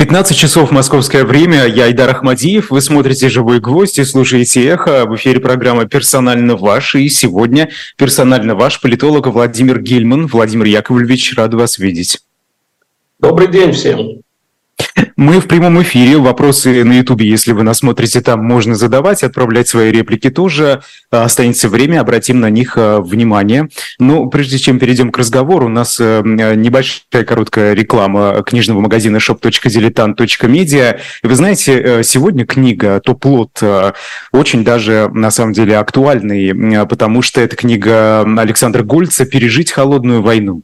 15 часов московское время. Я Айдар Ахмадиев. Вы смотрите «Живой гвоздь» и слушаете «Эхо». В эфире программа «Персонально ваш». И сегодня персонально ваш политолог Владимир Гельман. Владимир Яковлевич, рад вас видеть. Добрый день всем. Мы в прямом эфире. Вопросы на Ютубе, если вы нас смотрите, там можно задавать, отправлять свои реплики тоже. А, останется время, обратим на них а, внимание. Но прежде чем перейдем к разговору, у нас э, небольшая короткая реклама книжного магазина shop.diletant.media. Вы знаете, э, сегодня книга «Топ-лот» э, очень даже, на самом деле, актуальный, потому что это книга Александра Гольца «Пережить холодную войну».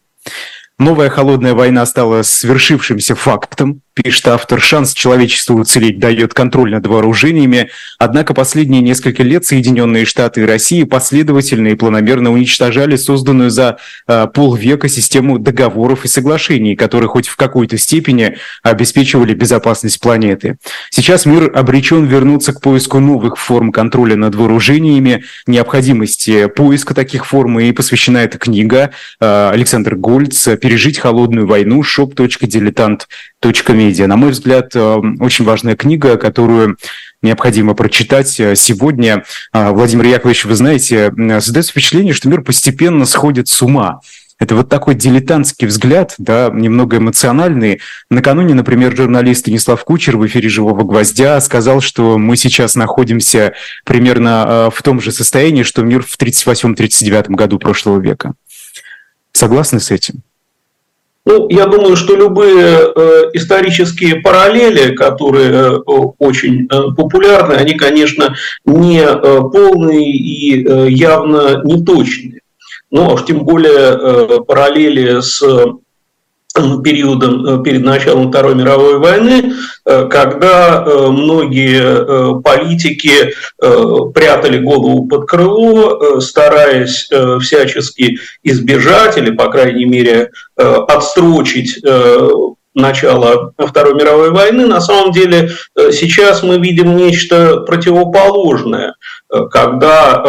Новая холодная война стала свершившимся фактом, пишет автор, шанс человечеству уцелеть дает контроль над вооружениями, однако последние несколько лет Соединенные Штаты и Россия последовательно и планомерно уничтожали созданную за э, полвека систему договоров и соглашений, которые хоть в какой-то степени обеспечивали безопасность планеты. Сейчас мир обречен вернуться к поиску новых форм контроля над вооружениями, необходимости поиска таких форм и посвящена эта книга э, Александр Гольц «Пережить холодную войну. shop.diletant.me» медиа. На мой взгляд, э, очень важная книга, которую необходимо прочитать э, сегодня. А, Владимир Яковлевич, вы знаете, создается впечатление, что мир постепенно сходит с ума. Это вот такой дилетантский взгляд, да, немного эмоциональный. Накануне, например, журналист Станислав Кучер в эфире «Живого гвоздя» сказал, что мы сейчас находимся примерно э, в том же состоянии, что мир в 1938-1939 году прошлого века. Согласны с этим? Ну, я думаю, что любые э, исторические параллели, которые э, очень э, популярны, они, конечно, не полные и э, явно не точные. Ну, а уж тем более параллели с периодом э, перед началом Второй мировой войны, э, когда э, многие политики прятали голову под крыло, стараясь всячески избежать или, по крайней мере, отстрочить начала Второй мировой войны, на самом деле сейчас мы видим нечто противоположное, когда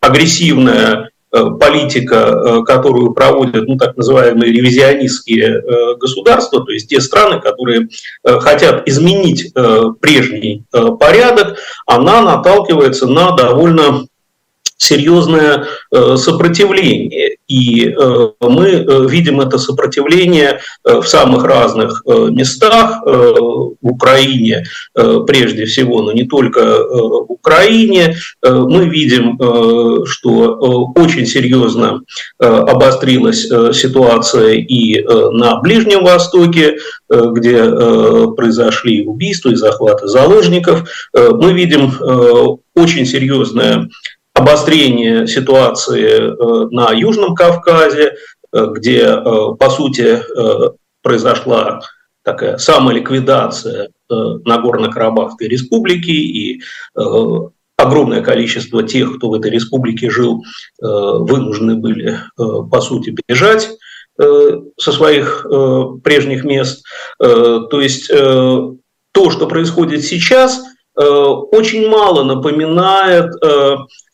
агрессивная политика, э, которую проводят ну, так называемые ревизионистские э, государства, то есть те страны, которые хотят изменить прежний порядок, она наталкивается на довольно серьезное сопротивление. И э, мы э, видим это сопротивление э, в самых разных местах в Украине, прежде всего, но не только в Украине. Мы видим, что очень серьезно обострилась ситуация и на Ближнем Востоке, где произошли убийства и захваты заложников. Мы видим очень серьезное обострение ситуации э, на Южном Кавказе, э, где, э, по сути, произошла такая самоликвидация Нагорно-Карабахской республики, и огромное количество тех, кто в этой республике жил, вынуждены были, по сути, бежать со своих прежних мест. То есть то, что происходит сейчас, очень мало напоминает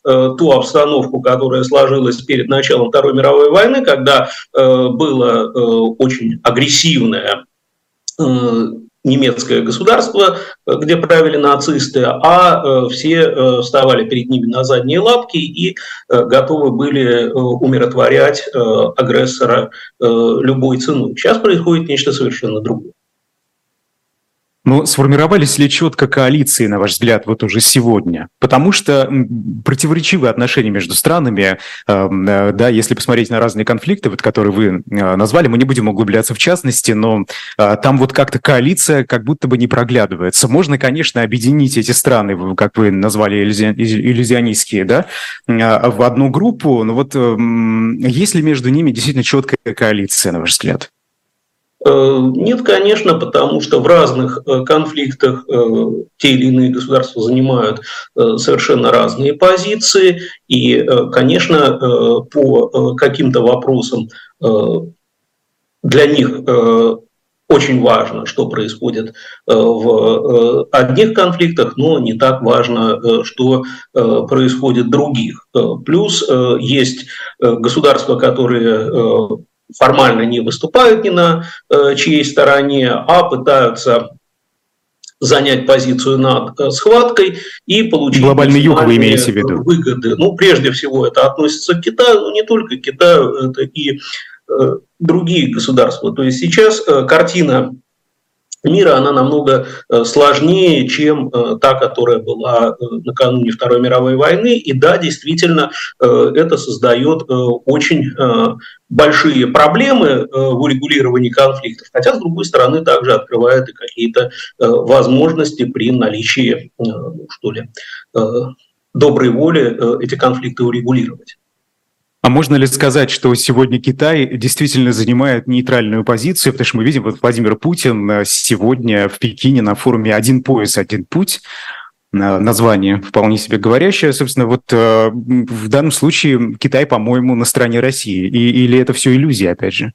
ту обстановку, которая сложилась перед началом Второй мировой войны, когда э, было э, очень агрессивное немецкое государство, где правили нацисты, а все вставали перед ними на задние лапки и готовы были умиротворять агрессора любой ценой. Сейчас происходит нечто совершенно другое. Но ну, сформировались ли четко коалиции, на ваш взгляд, вот уже сегодня? Потому что противоречивые отношения между странами, эм, э, да, если посмотреть на разные конфликты, вот, которые вы э, назвали, мы не будем углубляться в частности, но э, там вот как-то коалиция как будто бы не проглядывается. Можно, конечно, объединить эти страны, как вы назвали, иллюзионистские, да, в одну группу, но вот эм, есть ли между ними действительно четкая коалиция, на ваш взгляд? Э, нет, конечно, потому что в разных э, конфликтах э, те или иные государства занимают совершенно разные позиции, и, конечно, по каким-то вопросам для них очень важно, что происходит в одних конфликтах, но не так важно, что происходит в других. Плюс есть государства, которые формально не выступают ни на чьей стороне, а пытаются занять позицию над схваткой и получить глобальный юг вы имеете в виду выгоды. Ну, прежде всего, это относится к Китаю, но не только к Китаю, это и другие государства. То есть сейчас картина мира, она намного э, сложнее, чем э, та, которая была э, накануне Второй мировой войны. И да, действительно, это создает очень большие проблемы в урегулировании конфликтов, хотя, с другой стороны, также открывает и какие-то возможности при наличии, ну, что ли, доброй воли эти конфликты урегулировать. А можно ли сказать, что сегодня Китай действительно занимает нейтральную позицию? Потому что мы видим, вот Владимир Путин э, сегодня в Пекине на форуме «Один пояс, один путь» название вполне себе говорящее. Собственно, вот э, в данном случае Китай, по-моему, на стороне России. И, или это все иллюзия, опять же?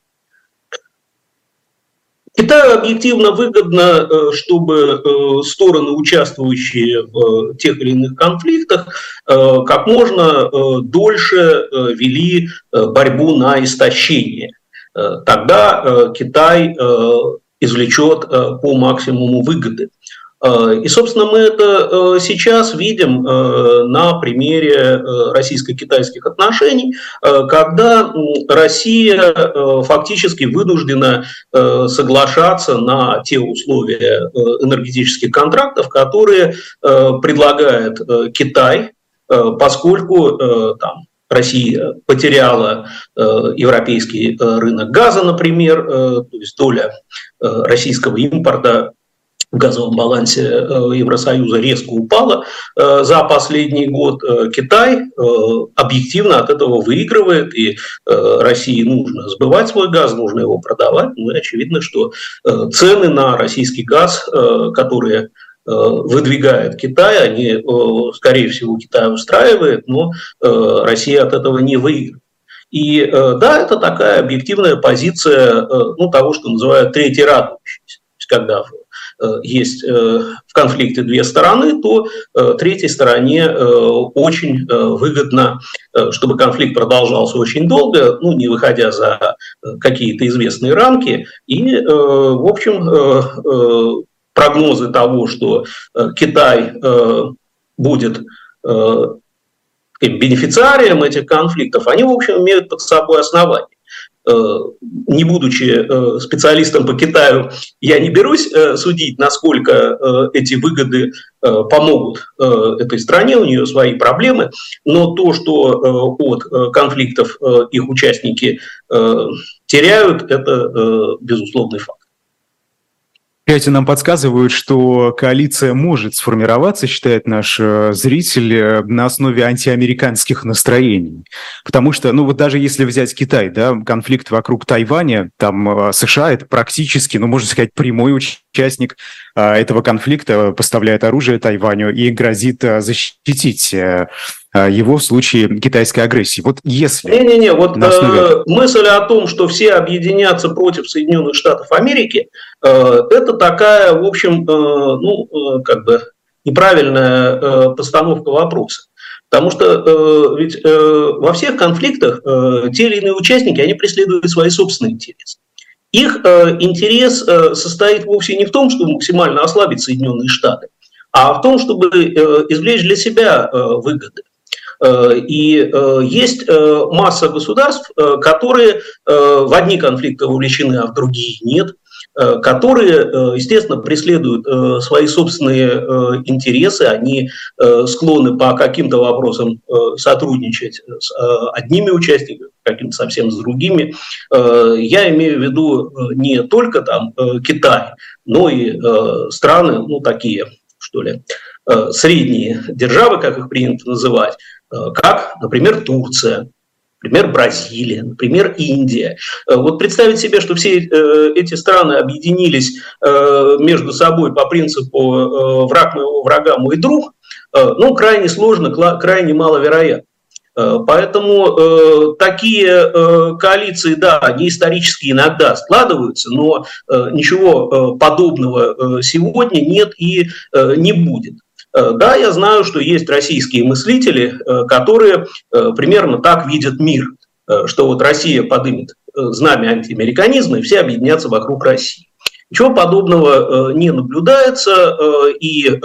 Китаю объективно выгодно, э, чтобы э, стороны, участвующие в тех или иных конфликтах, э, как можно дольше вели борьбу на истощение. Тогда Китай извлечет по максимуму выгоды. Э, и, собственно, мы это э, сейчас видим э, на примере российско-китайских отношений, когда Россия фактически вынуждена соглашаться на те условия энергетических контрактов, которые предлагает Китай, поскольку там, Россия потеряла европейский рынок газа, например, то есть доля российского импорта в газовом балансе э, Евросоюза резко упала э, за последний год. Э, Китай объективно от этого выигрывает, и России нужно сбывать свой газ, нужно его продавать. Ну и очевидно, что цены на российский газ, которые выдвигает Китай, они, скорее всего, Китай устраивает, но Россия от этого не выигрывает. И да, это такая объективная позиция ну, того, что называют третий радующийся. Когда есть э, в конфликте две стороны, то э, третьей стороне очень выгодно, чтобы конфликт продолжался очень долго, ну, не выходя за какие-то известные рамки. И, в общем, прогнозы того, что Китай будет бенефициарием этих конфликтов, они, в общем, имеют под собой основания. Э, не будучи э, специалистом по Китаю, я не берусь э, судить, насколько эти выгоды помогут этой стране, у нее свои проблемы, но то, что от конфликтов их участники теряют, это безусловный факт. Эти нам подсказывают, что коалиция может сформироваться, считает наш э, зритель, э, на основе антиамериканских настроений. Потому что, ну вот даже если взять Китай, да, конфликт вокруг Тайваня, там э, США это практически, ну можно сказать, прямой участник этого конфликта, поставляет оружие Тайваню и грозит защитить его в случае китайской агрессии. Вот если... Не-не-не, вот основе... э, мысль о том, что все объединятся против Соединенных Штатов Америки, э, это такая, в общем, э, ну, э, как бы неправильная э, постановка вопроса. Потому что э, ведь э, во всех конфликтах э, те или иные участники, они преследуют свои собственные интересы. Их э, интерес э, состоит вовсе не в том, чтобы максимально ослабить Соединенные Штаты, а в том, чтобы э, извлечь для себя э, выгоды. Э, и э, есть э, масса государств, которые в одни конфликты увлечены, а в другие нет которые, естественно, преследуют свои собственные интересы, они склонны по каким-то вопросам сотрудничать с одними участниками, каким-то совсем с другими. Я имею в виду не только там Китай, но и страны, ну, такие, что ли, средние державы, как их принято называть, Э, как, например, Турция, например, Бразилия, например, Индия. Э, вот представить себе, что все э, эти страны объединились между собой по принципу «враг моего врага мой друг», ну, крайне сложно, крайне маловероятно. Поэтому э, такие э, коалиции, да, они исторически иногда складываются, но э, ничего э, подобного э, сегодня нет и э, не будет. Э, да, я знаю, что есть российские мыслители, э, которые э, примерно так видят мир, что вот Россия подымет знамя антиамериканизма, и все объединятся вокруг России. Ничего подобного не наблюдается, и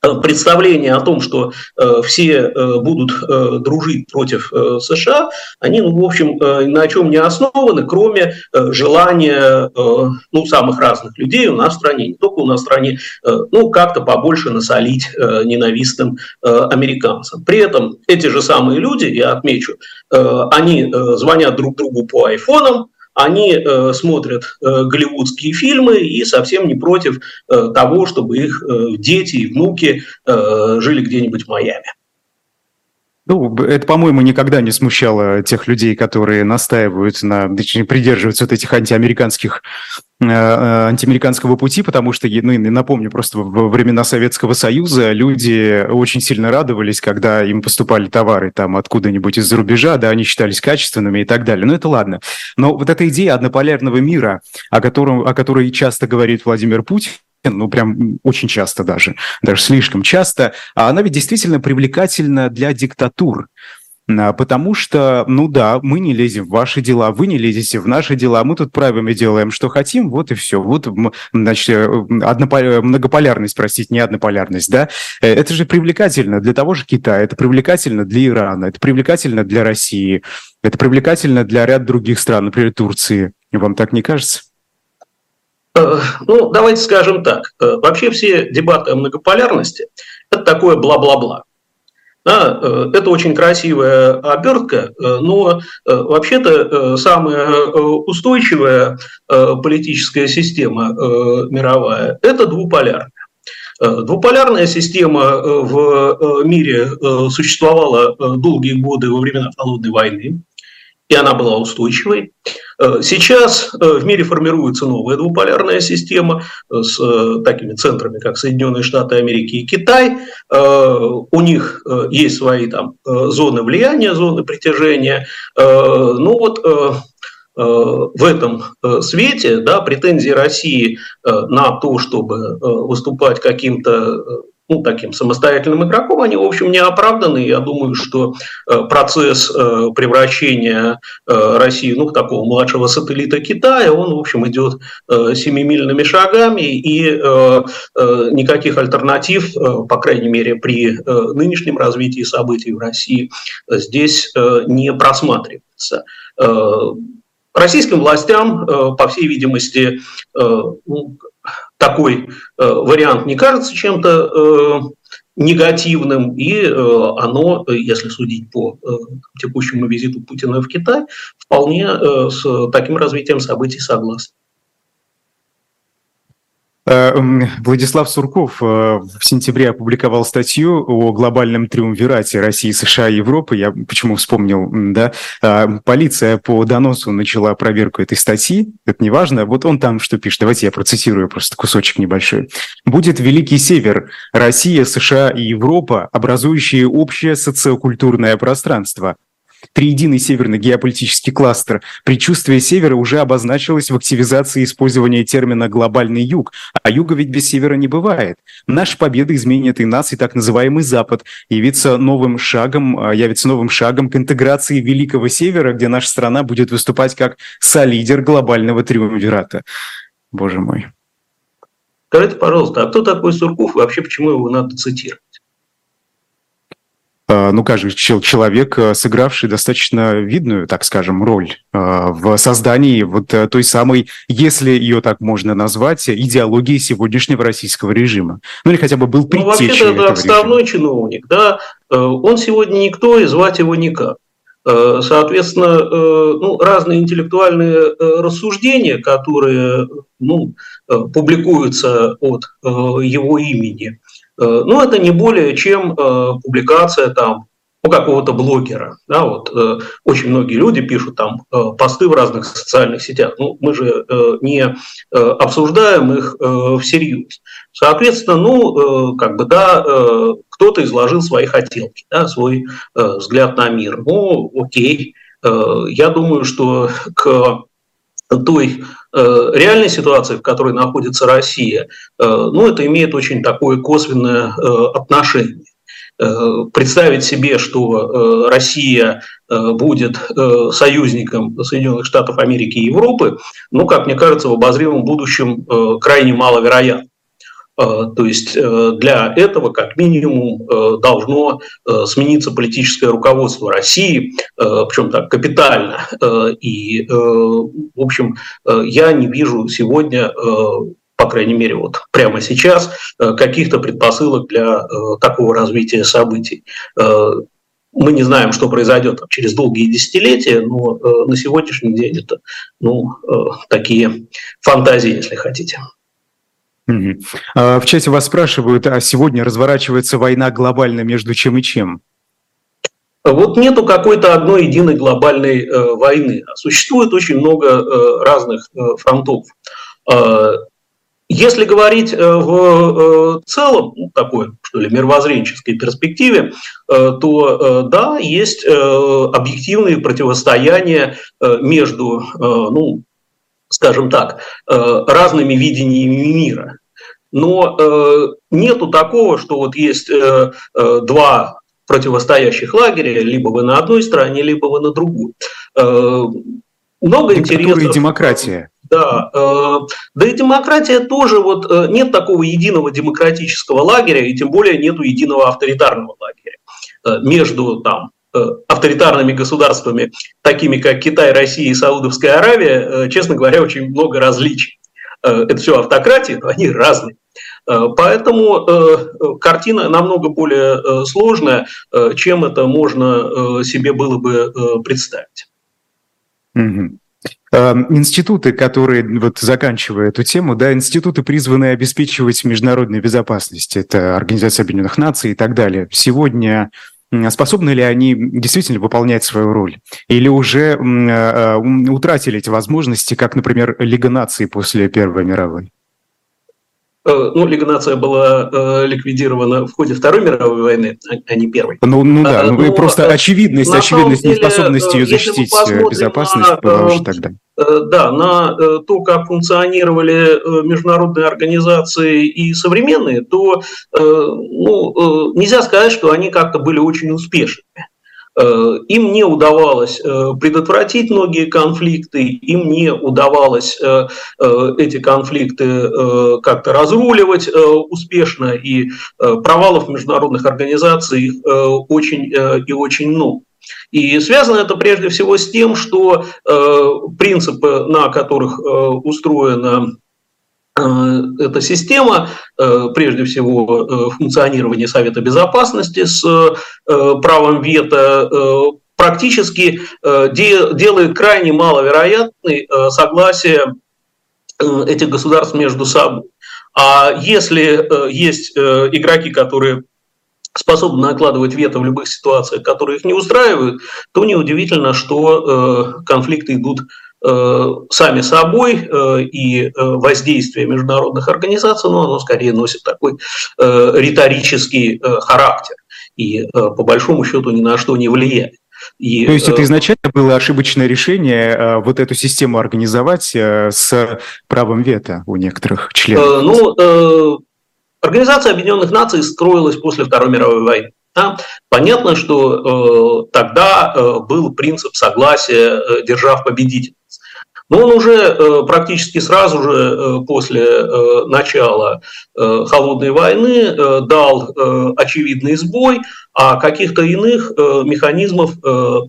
представление о том, что э, все э, будут э, дружить против э, США, они, ну, в общем, э, на чем не основаны, кроме э, желания э, ну, самых разных людей у нас в стране, не только у нас в стране, э, ну, как-то побольше насолить э, ненавистным э, американцам. При этом эти же самые люди, я отмечу, э, они э, звонят друг другу по айфонам, они э, смотрят э, голливудские фильмы и совсем не против э, того, чтобы их э, дети и внуки э, жили где-нибудь в Майами. Ну, это, по-моему, никогда не смущало тех людей, которые настаивают на, точнее, придерживаются вот этих антиамериканских э, э, антиамериканского пути, потому что, ну, напомню, просто во времена Советского Союза люди очень сильно радовались, когда им поступали товары там откуда-нибудь из-за рубежа, да, они считались качественными и так далее. Ну, это ладно. Но вот эта идея однополярного мира, о, котором, о которой часто говорит Владимир Путин, ну, прям очень часто даже, даже слишком часто, а она ведь действительно привлекательна для диктатур. А, потому что, ну да, мы не лезем в ваши дела, вы не лезете в наши дела, мы тут правильно делаем, что хотим, вот и все. Вот, значит, э, однополя... многополярность, простите, не однополярность, да? Э, это же привлекательно для того же Китая, это привлекательно для Ирана, это привлекательно для России, это привлекательно для ряда других стран, например, Турции. Вам так не кажется? Э, ну, давайте скажем так. Э, вообще все дебаты о многополярности – это такое бла-бла-бла. Да, э, это очень красивая обертка, но вообще-то самая устойчивая политическая система мировая – это двуполярная. Двуполярная система в мире существовала долгие годы во времена Холодной войны и она была устойчивой. Э, сейчас э, в мире формируется новая двуполярная система э, с такими центрами, как Соединенные Штаты Америки и Китай. У них есть свои там зоны влияния, зоны притяжения. Ну вот в этом свете да, претензии России на то, чтобы выступать каким-то ну, таким самостоятельным игроком, они, в общем, не оправданы. Я думаю, что э, процесс э, превращения э, России ну, в такого младшего сателлита Китая, он, в общем, идет семимильными шагами, и никаких альтернатив, по крайней мере, при нынешнем развитии событий в России здесь не просматривается. Российским властям, по всей видимости, ну, такой э, вариант не кажется чем-то э, негативным, и э, оно, если судить по текущему визиту Путина в Китай, вполне с таким развитием событий согласно. Э, Владислав Сурков э, в сентябре опубликовал статью о глобальном триумвирате России, США и Европы. Я почему вспомнил, да? Э, полиция по доносу начала проверку этой статьи. Это не важно. Вот он там что пишет. Давайте я процитирую просто кусочек небольшой. «Будет Великий Север, Россия, США и Европа, образующие общее социокультурное пространство. Триединый северный геополитический кластер. Предчувствие севера уже обозначилось в активизации использования термина «глобальный юг», а юга ведь без севера не бывает. Наша победа изменит и нас, и так называемый Запад, явится новым шагом, а, явится новым шагом к интеграции Великого Севера, где наша страна будет выступать как солидер глобального триумвирата. Боже мой. Скажите, пожалуйста, а кто такой Сурков и вообще почему его надо цитировать? Э, ну, каждый человек, э, сыгравший достаточно видную, так скажем, роль э, в создании вот той самой, если ее так можно назвать, идеологии сегодняшнего российского режима. Ну, или хотя бы был предтечей Ну, вообще-то это отставной режима. чиновник, да. Он сегодня никто, и звать его никак. Соответственно, ну, разные интеллектуальные рассуждения, которые ну, публикуются от его имени, Э, ну, это не более чем э, публикация там у какого-то блогера. Да, вот, э, очень многие люди пишут там посты в разных социальных сетях. Ну, мы же не обсуждаем их всерьез. Соответственно, ну, как бы, да, кто-то изложил свои хотелки, да, свой взгляд на мир. Ну, окей. Я думаю, что к той э, реальной ситуации, в которой находится Россия, э, ну, это имеет очень такое косвенное э, отношение. представить себе, что Россия будет союзником Соединенных Штатов Америки и Европы, ну, как мне кажется, в обозримом будущем крайне маловероятно. Э, то есть э, для этого как минимум э, должно смениться политическое руководство России, причем так капитально. И, в общем, я не вижу сегодня по крайней мере, вот прямо сейчас, каких-то предпосылок для такого развития событий. Мы не знаем, что произойдет через долгие десятилетия, но на сегодняшний день это ну, такие фантазии, если хотите. А, в чате вас спрашивают, а сегодня разворачивается война глобально между чем и чем? Вот нету какой-то одной единой глобальной э, войны. Существует очень много э, разных э, фронтов. Э, если говорить э, в э, целом, ну, такой, что ли, мировоззренческой перспективе, э, то да, есть объективные противостояния между, ну, скажем так, разными видениями мира. Но э, нету такого, что вот есть э, э, два противостоящих лагеря, либо вы на одной стороне, либо вы на другой. Э, много интересного. и демократия. Да, э, да и демократия тоже, вот э, нет такого единого демократического лагеря, и тем более нету единого авторитарного лагеря. Э, между там э, авторитарными государствами, такими как Китай, Россия и Саудовская Аравия, э, честно говоря, очень много различий. Э, это все автократии, они разные. Э, поэтому э, картина намного более сложная, чем это можно себе было бы представить. Угу. Институты, которые, вот заканчивая эту тему, да, институты призваны обеспечивать международную безопасность. Это Организация Объединенных Наций и так далее. Сегодня способны ли они действительно выполнять свою роль? Или уже э, утратили эти возможности, как, например, Лига наций после Первой мировой? Э, ну, Лига нация была э, ликвидирована в ходе Второй мировой войны, а, а не Первой. Ну, ну да, ну, ну просто очевидность, очевидность деле, неспособности ее защитить безопасность была уже тогда. Да, на то, как функционировали международные организации и современные, то ну, нельзя сказать, что они как-то были очень успешными. Э, им не удавалось э, предотвратить многие конфликты, им не удавалось э, эти конфликты как-то разруливать успешно, и провалов международных организаций очень и очень много. И связано это прежде всего с тем, что принципы, на которых устроена Э, эта система, э, прежде всего э, функционирование Совета Безопасности с правом вето, практически делает крайне маловероятной согласие этих государств между собой. А если есть игроки, которые способны накладывать вето в любых ситуациях, которые их не устраивают, то неудивительно, что конфликты идут сами собой, э, и э, воздействие международных организаций, но оно скорее носит такой риторический характер и по большому счету ни на что не влияет. И, То есть это изначально было ошибочное решение вот эту систему организовать с правом вето у некоторых членов? Ну, Организация Объединенных Наций строилась после Второй мировой войны. Да? Понятно, что э, тогда э, был принцип согласия э, держав-победителей. Но он уже э, практически сразу же э, после э, начала холодной войны дал очевидный сбой, а каких-то иных механизмов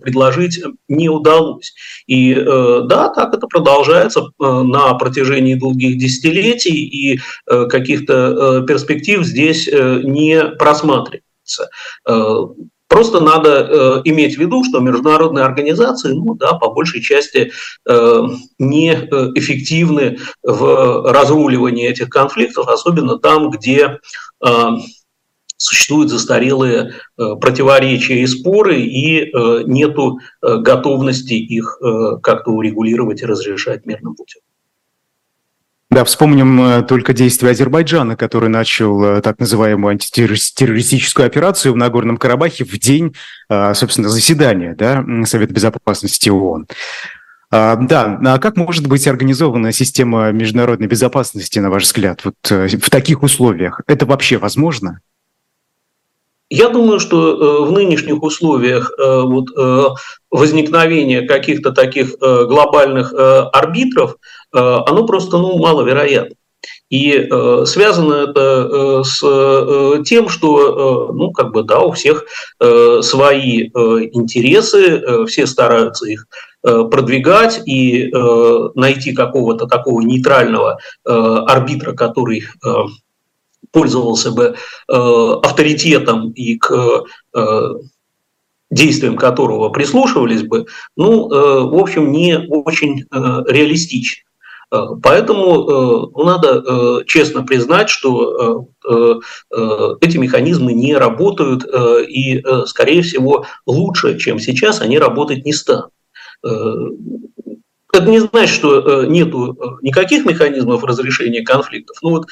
предложить не удалось. И да, так это продолжается на протяжении долгих десятилетий, и каких-то перспектив здесь не просматривается. Просто надо э, иметь в виду, что международные организации, ну да, по большей части э, не э, в разруливании этих конфликтов, особенно там, где э, существуют застарелые э, противоречия и споры, и э, нету э, готовности их э, как-то урегулировать и разрешать мирным путем. Да, вспомним э, только действия Азербайджана, который начал э, так называемую антитеррористическую операцию в Нагорном Карабахе в день, э, собственно, заседания да, Совета Безопасности ООН. А, да, а как может быть организована система международной безопасности, на ваш взгляд, вот в таких условиях? Это вообще возможно? Я думаю, что в нынешних условиях вот, возникновения каких-то таких глобальных арбитров, оно просто ну, маловероятно. И э, связано это э, с э, тем, что, э, ну, как бы, да, у всех э, свои э, интересы, э, все стараются их э, продвигать и э, найти какого-то такого нейтрального э, арбитра, который э, пользовался бы э, авторитетом и к э, действиям которого прислушивались бы, ну, э, в общем, не очень э, реалистично. Э, поэтому э, ну, надо э, честно признать, что эти механизмы не работают и, скорее всего, лучше, чем сейчас, они работать не станут. Это не значит, что нет никаких механизмов разрешения конфликтов. Ну вот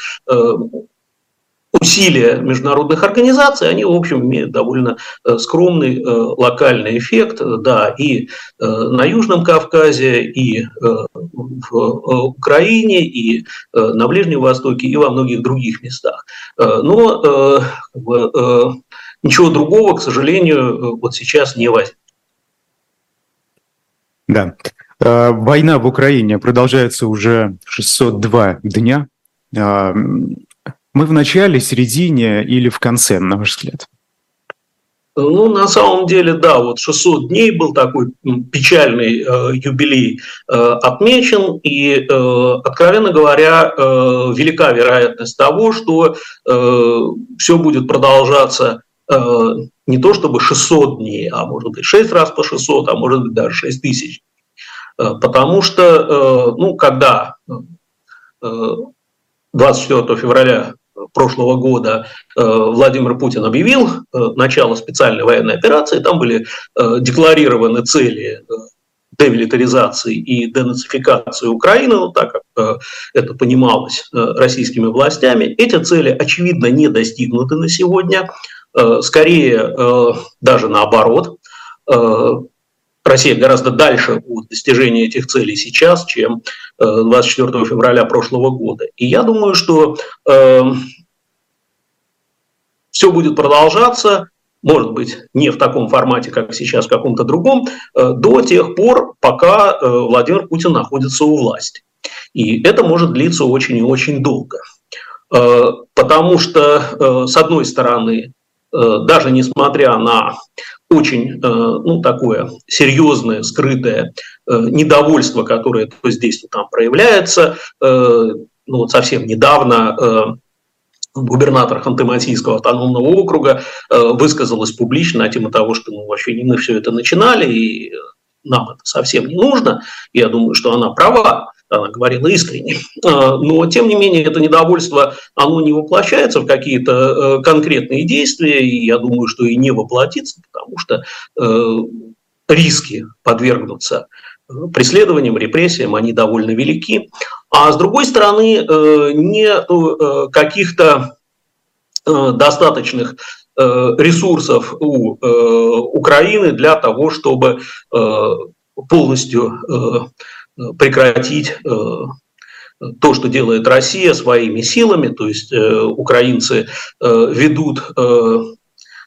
усилия международных организаций, они, в общем, имеют довольно э, скромный э, локальный эффект, да, и э, на Южном Кавказе, и в Украине, и на Ближнем Востоке, и во многих других местах. Но ничего другого, к сожалению, вот сейчас не возникнет. Да. Война в Украине продолжается уже 602 дня. Мы в начале, середине или в конце, на ваш взгляд? Ну, на самом деле, да, вот 600 дней был такой печальный э, юбилей э, отмечен, и, э, откровенно говоря, э, велика вероятность того, что э, все будет продолжаться э, не то чтобы 600 дней, а может быть 6 раз по 600, а может быть даже 6 тысяч. Э, потому что, э, ну, когда э, 24 февраля прошлого года э, Владимир Путин объявил э, начало специальной военной операции, там были э, декларированы цели демилитаризации и денацификации Украины, ну, так как это понималось российскими властями. Эти цели, очевидно, не достигнуты на сегодня. Скорее, даже наоборот. Россия гораздо дальше от достижения этих целей сейчас, чем 24 февраля прошлого года. И я думаю, что все будет продолжаться, может быть, не в таком формате, как сейчас, в каком-то другом, э, до тех пор, пока э, Владимир Путин находится у власти. И это может длиться очень и очень долго. Э, потому что, с одной стороны, даже несмотря на очень ну, такое серьезное, скрытое недовольство, которое то здесь, то там проявляется, ну, вот совсем недавно губернатор Ханты-Мансийского автономного округа э, высказалась публично на тему того, что ну, вообще не мы все это начинали, и нам это совсем не нужно. Я думаю, что она права, она говорила искренне. Э, но, тем не менее, это недовольство, оно не воплощается в какие-то э, конкретные действия, и я думаю, что и не воплотится, потому что риски подвергнуться преследованиям, репрессиям, они довольно велики. А с другой стороны, э, нет э, каких-то э, достаточных ресурсов у Украины для того, чтобы полностью прекратить то, что делает Россия своими силами, то есть украинцы ведут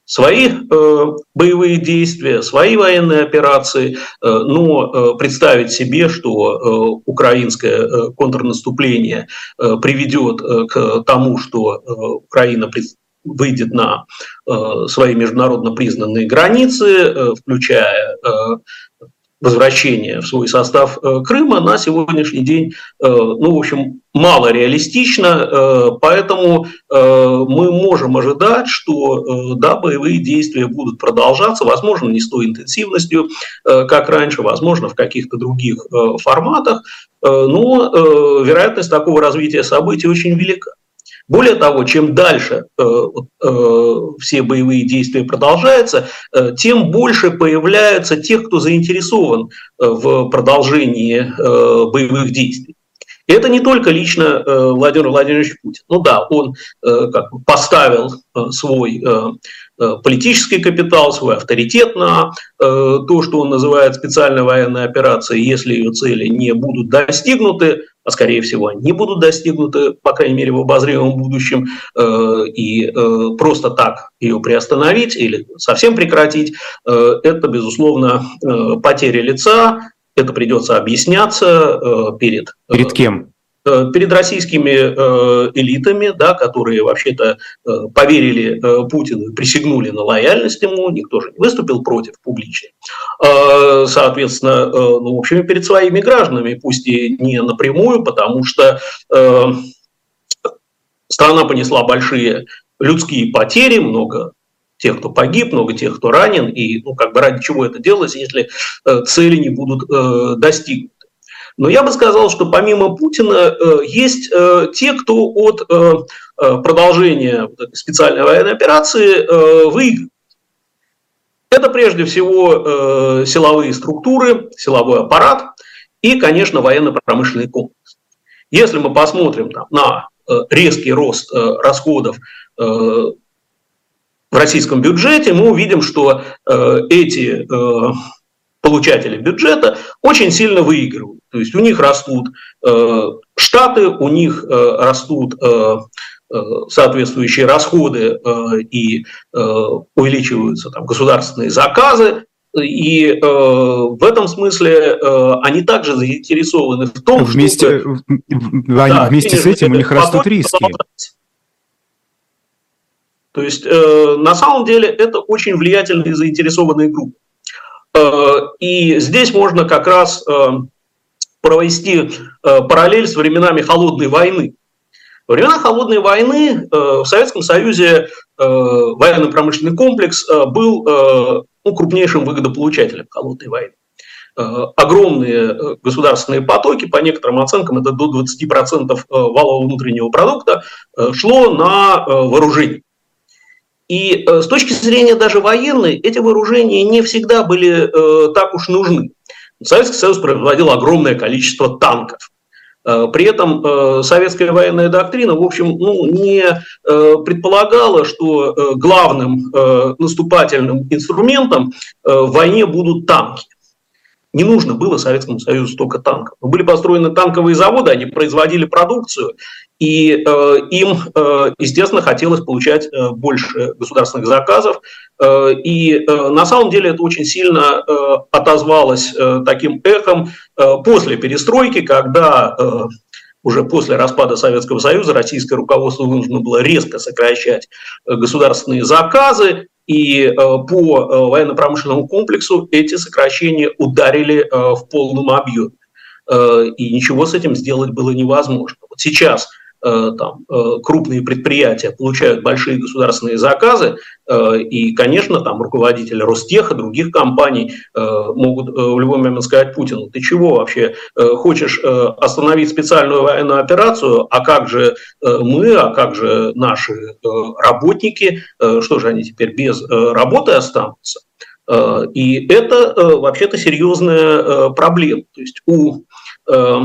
свои э, боевые действия, свои военные операции, э, но э, представить себе, что э, украинское э, контрнаступление э, приведет э, к тому, что э, Украина выйдет на э, свои международно признанные границы, э, включая э, возвращение в свой состав э, Крыма на сегодняшний день, э, ну, в общем, мало реалистично, э, поэтому мы можем ожидать, что, да, боевые действия будут продолжаться, возможно, не с той интенсивностью, как раньше, возможно, в каких-то других форматах, но вероятность такого развития событий очень велика. Более того, чем дальше э, э, все боевые действия продолжаются, э, тем больше появляется тех, кто заинтересован э, в продолжении э, боевых действий. И это не только лично э, Владимир Владимирович Путин. Ну да, он как бы поставил свой политический капитал, свой авторитет на то, что он называет специальной военной операцией. Если ее цели не будут достигнуты, а скорее всего они будут достигнуты, по крайней мере, в обозримом будущем, и просто так ее приостановить или совсем прекратить, это, безусловно, потеря лица, это придется объясняться перед... Перед кем? Э, перед российскими э, элитами, да, которые вообще-то э, поверили Путину присягнули на лояльность ему, никто же не выступил против публично. Соответственно, ну, в общем, перед своими гражданами, пусть и не напрямую, потому что страна понесла большие людские потери, много тех, кто погиб, много тех, кто ранен, и ну, как бы ради чего это делать, если цели не будут достигнуты. Но я бы сказал, что помимо Путина э, есть э, те, кто от э, продолжения специальной военной операции выигрывает. Это прежде всего силовые структуры, силовой аппарат и, конечно, военно-промышленный комплекс. Если мы посмотрим там, на резкий рост расходов в российском бюджете, мы увидим, что эти получатели бюджета очень сильно выигрывают. То есть у них растут э, штаты, у них э, растут э, э соответствующие расходы э, и э, увеличиваются там, государственные заказы. И э, в этом смысле э, они также заинтересованы в том, вместе, чтобы... Да, вместе с этим у них растут риски. То есть э, на самом деле это очень влиятельные заинтересованные группы. Э, и здесь можно как раз э, провести э, параллель с временами холодной войны. Во времена холодной войны в Советском Союзе военно-промышленный комплекс был ну, крупнейшим выгодополучателем холодной войны. Огромные государственные потоки, по некоторым оценкам, это до 20% валового внутреннего продукта, шло на вооружение. И э, с точки зрения даже военной, эти вооружения не всегда были э, так уж нужны. Советский Союз производил огромное количество танков. Э, при этом советская военная доктрина, в общем, ну, не предполагала, что главным наступательным инструментом в войне будут танки. Не нужно было Советскому Союзу столько танков. Были построены танковые заводы, они производили продукцию, и э, им, э, естественно, хотелось получать э, больше государственных заказов. Э, и э, на самом деле это очень сильно э, отозвалось э, таким эхом э, после перестройки, когда э, уже после распада Советского Союза российское руководство вынуждено было резко сокращать э, государственные заказы, и э, по э, военно-промышленному комплексу эти сокращения ударили в полном объеме. И ничего с этим сделать было невозможно. Вот сейчас – там, э, крупные предприятия получают большие государственные заказы, э, и, конечно, там руководители Ростеха, других компаний могут в любой момент сказать Путину, ты чего вообще хочешь остановить специальную военную операцию, а как же мы, а как же наши работники, что же они теперь без работы останутся? И это вообще-то серьезная проблема. То есть у Э,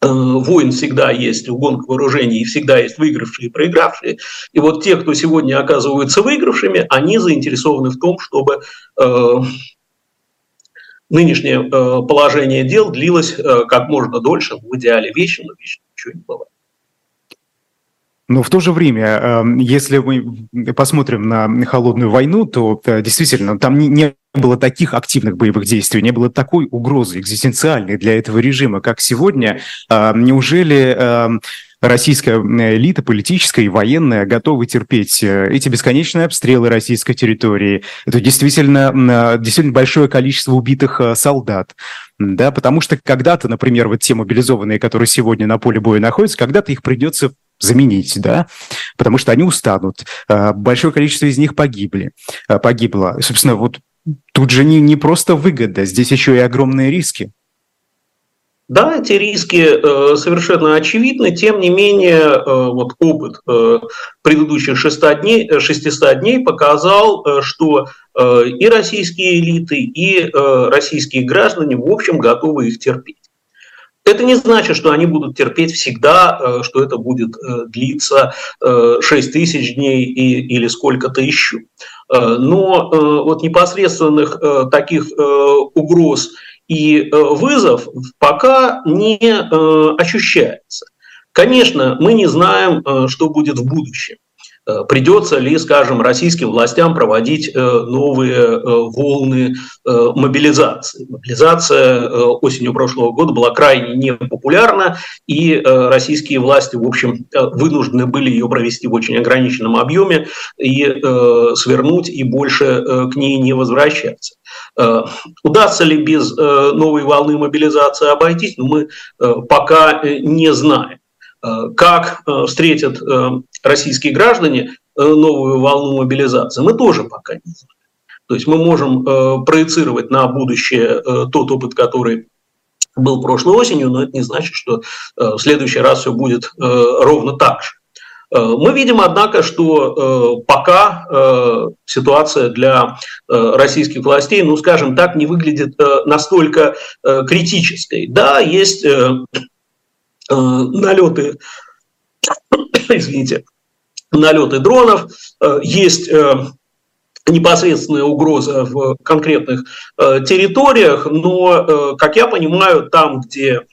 войн всегда есть, у гонок вооружений всегда есть выигравшие и проигравшие. И вот те, кто сегодня оказываются выигравшими, они заинтересованы в том, чтобы э, нынешнее э, положение дел длилось э, как можно дольше, в идеале вечно, но вечно ничего не бывает. Но в то же время, если мы посмотрим на холодную войну, то э, действительно там не было таких активных боевых действий, не было такой угрозы экзистенциальной для этого режима, как сегодня. Эм, неужели эм, российская элита, политическая и военная, готовы терпеть э, эти бесконечные обстрелы российской территории. Это действительно, действительно большое количество убитых солдат. Да, потому что когда-то, например, вот те мобилизованные, которые сегодня на поле боя находятся, когда-то их придется заменить, да, потому что они устанут. А, большое количество из них погибли, а, погибло. Собственно, вот тут же не, не просто выгода, здесь еще и огромные риски. Да, эти риски э, совершенно очевидны, тем не менее э, вот опыт э, предыдущих 600 дней, 600 дней показал, что и российские элиты, и российские граждане в общем готовы их терпеть. Это не значит, что они будут терпеть всегда, что это будет длиться 6 э, тысяч дней или сколько-то еще. Но вот непосредственных таких угроз и вызов пока не ощущается. Конечно, мы не знаем, что будет в будущем. Э, придется ли, скажем, российским властям проводить э, новые э, волны мобилизации. Мобилизация осенью прошлого года была крайне непопулярна, и российские власти, в общем, вынуждены были ее провести в очень ограниченном объеме и свернуть, и больше к ней не возвращаться. Удастся ли без новой волны мобилизации обойтись, мы пока не знаем. Э, как э, встретят э, российские граждане новую волну мобилизации, мы тоже пока не знаем. То есть мы можем проецировать на будущее тот опыт, который был прошлой осенью, но это не значит, что в следующий раз все будет ровно так же. Мы видим, однако, что пока ситуация для российских властей, ну, скажем так, не выглядит настолько критической. Да, есть налеты, извините, налеты дронов, э, есть э, непосредственная угроза в конкретных территориях, но, как я понимаю, там, где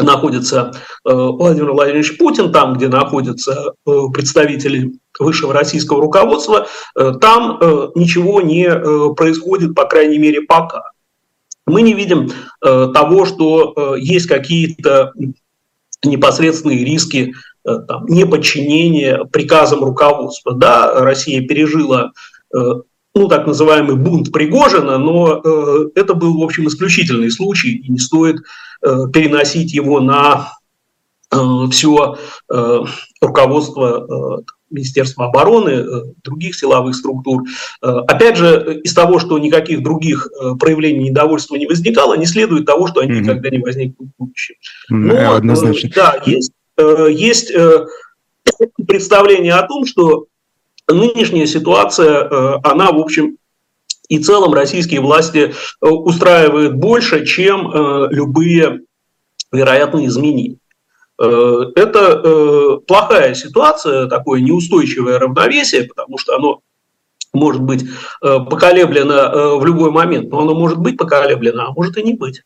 находится Владимир Владимирович Путин, там, где находятся представители высшего российского руководства, там ничего не происходит, по крайней мере, пока. Мы не видим того, что есть какие-то непосредственные риски э, там, неподчинения приказам руководства. Да, Россия пережила э, ну, так называемый бунт Пригожина, но э, это был, в общем, исключительный случай, и не стоит переносить его на все руководство Министерства обороны, других силовых структур. Опять же, из того, что никаких других проявлений недовольства не возникало, не следует того, что они mm-hmm. никогда не возникнут в будущем. Но, Однозначно. Да, есть, есть представление о том, что нынешняя ситуация, она, в общем, и целом российские власти устраивают больше, чем любые вероятные изменения. Э, это э, плохая ситуация, такое неустойчивое равновесие, потому что оно может быть э, поколеблено в любой момент, но оно может быть поколеблено, а может и не быть.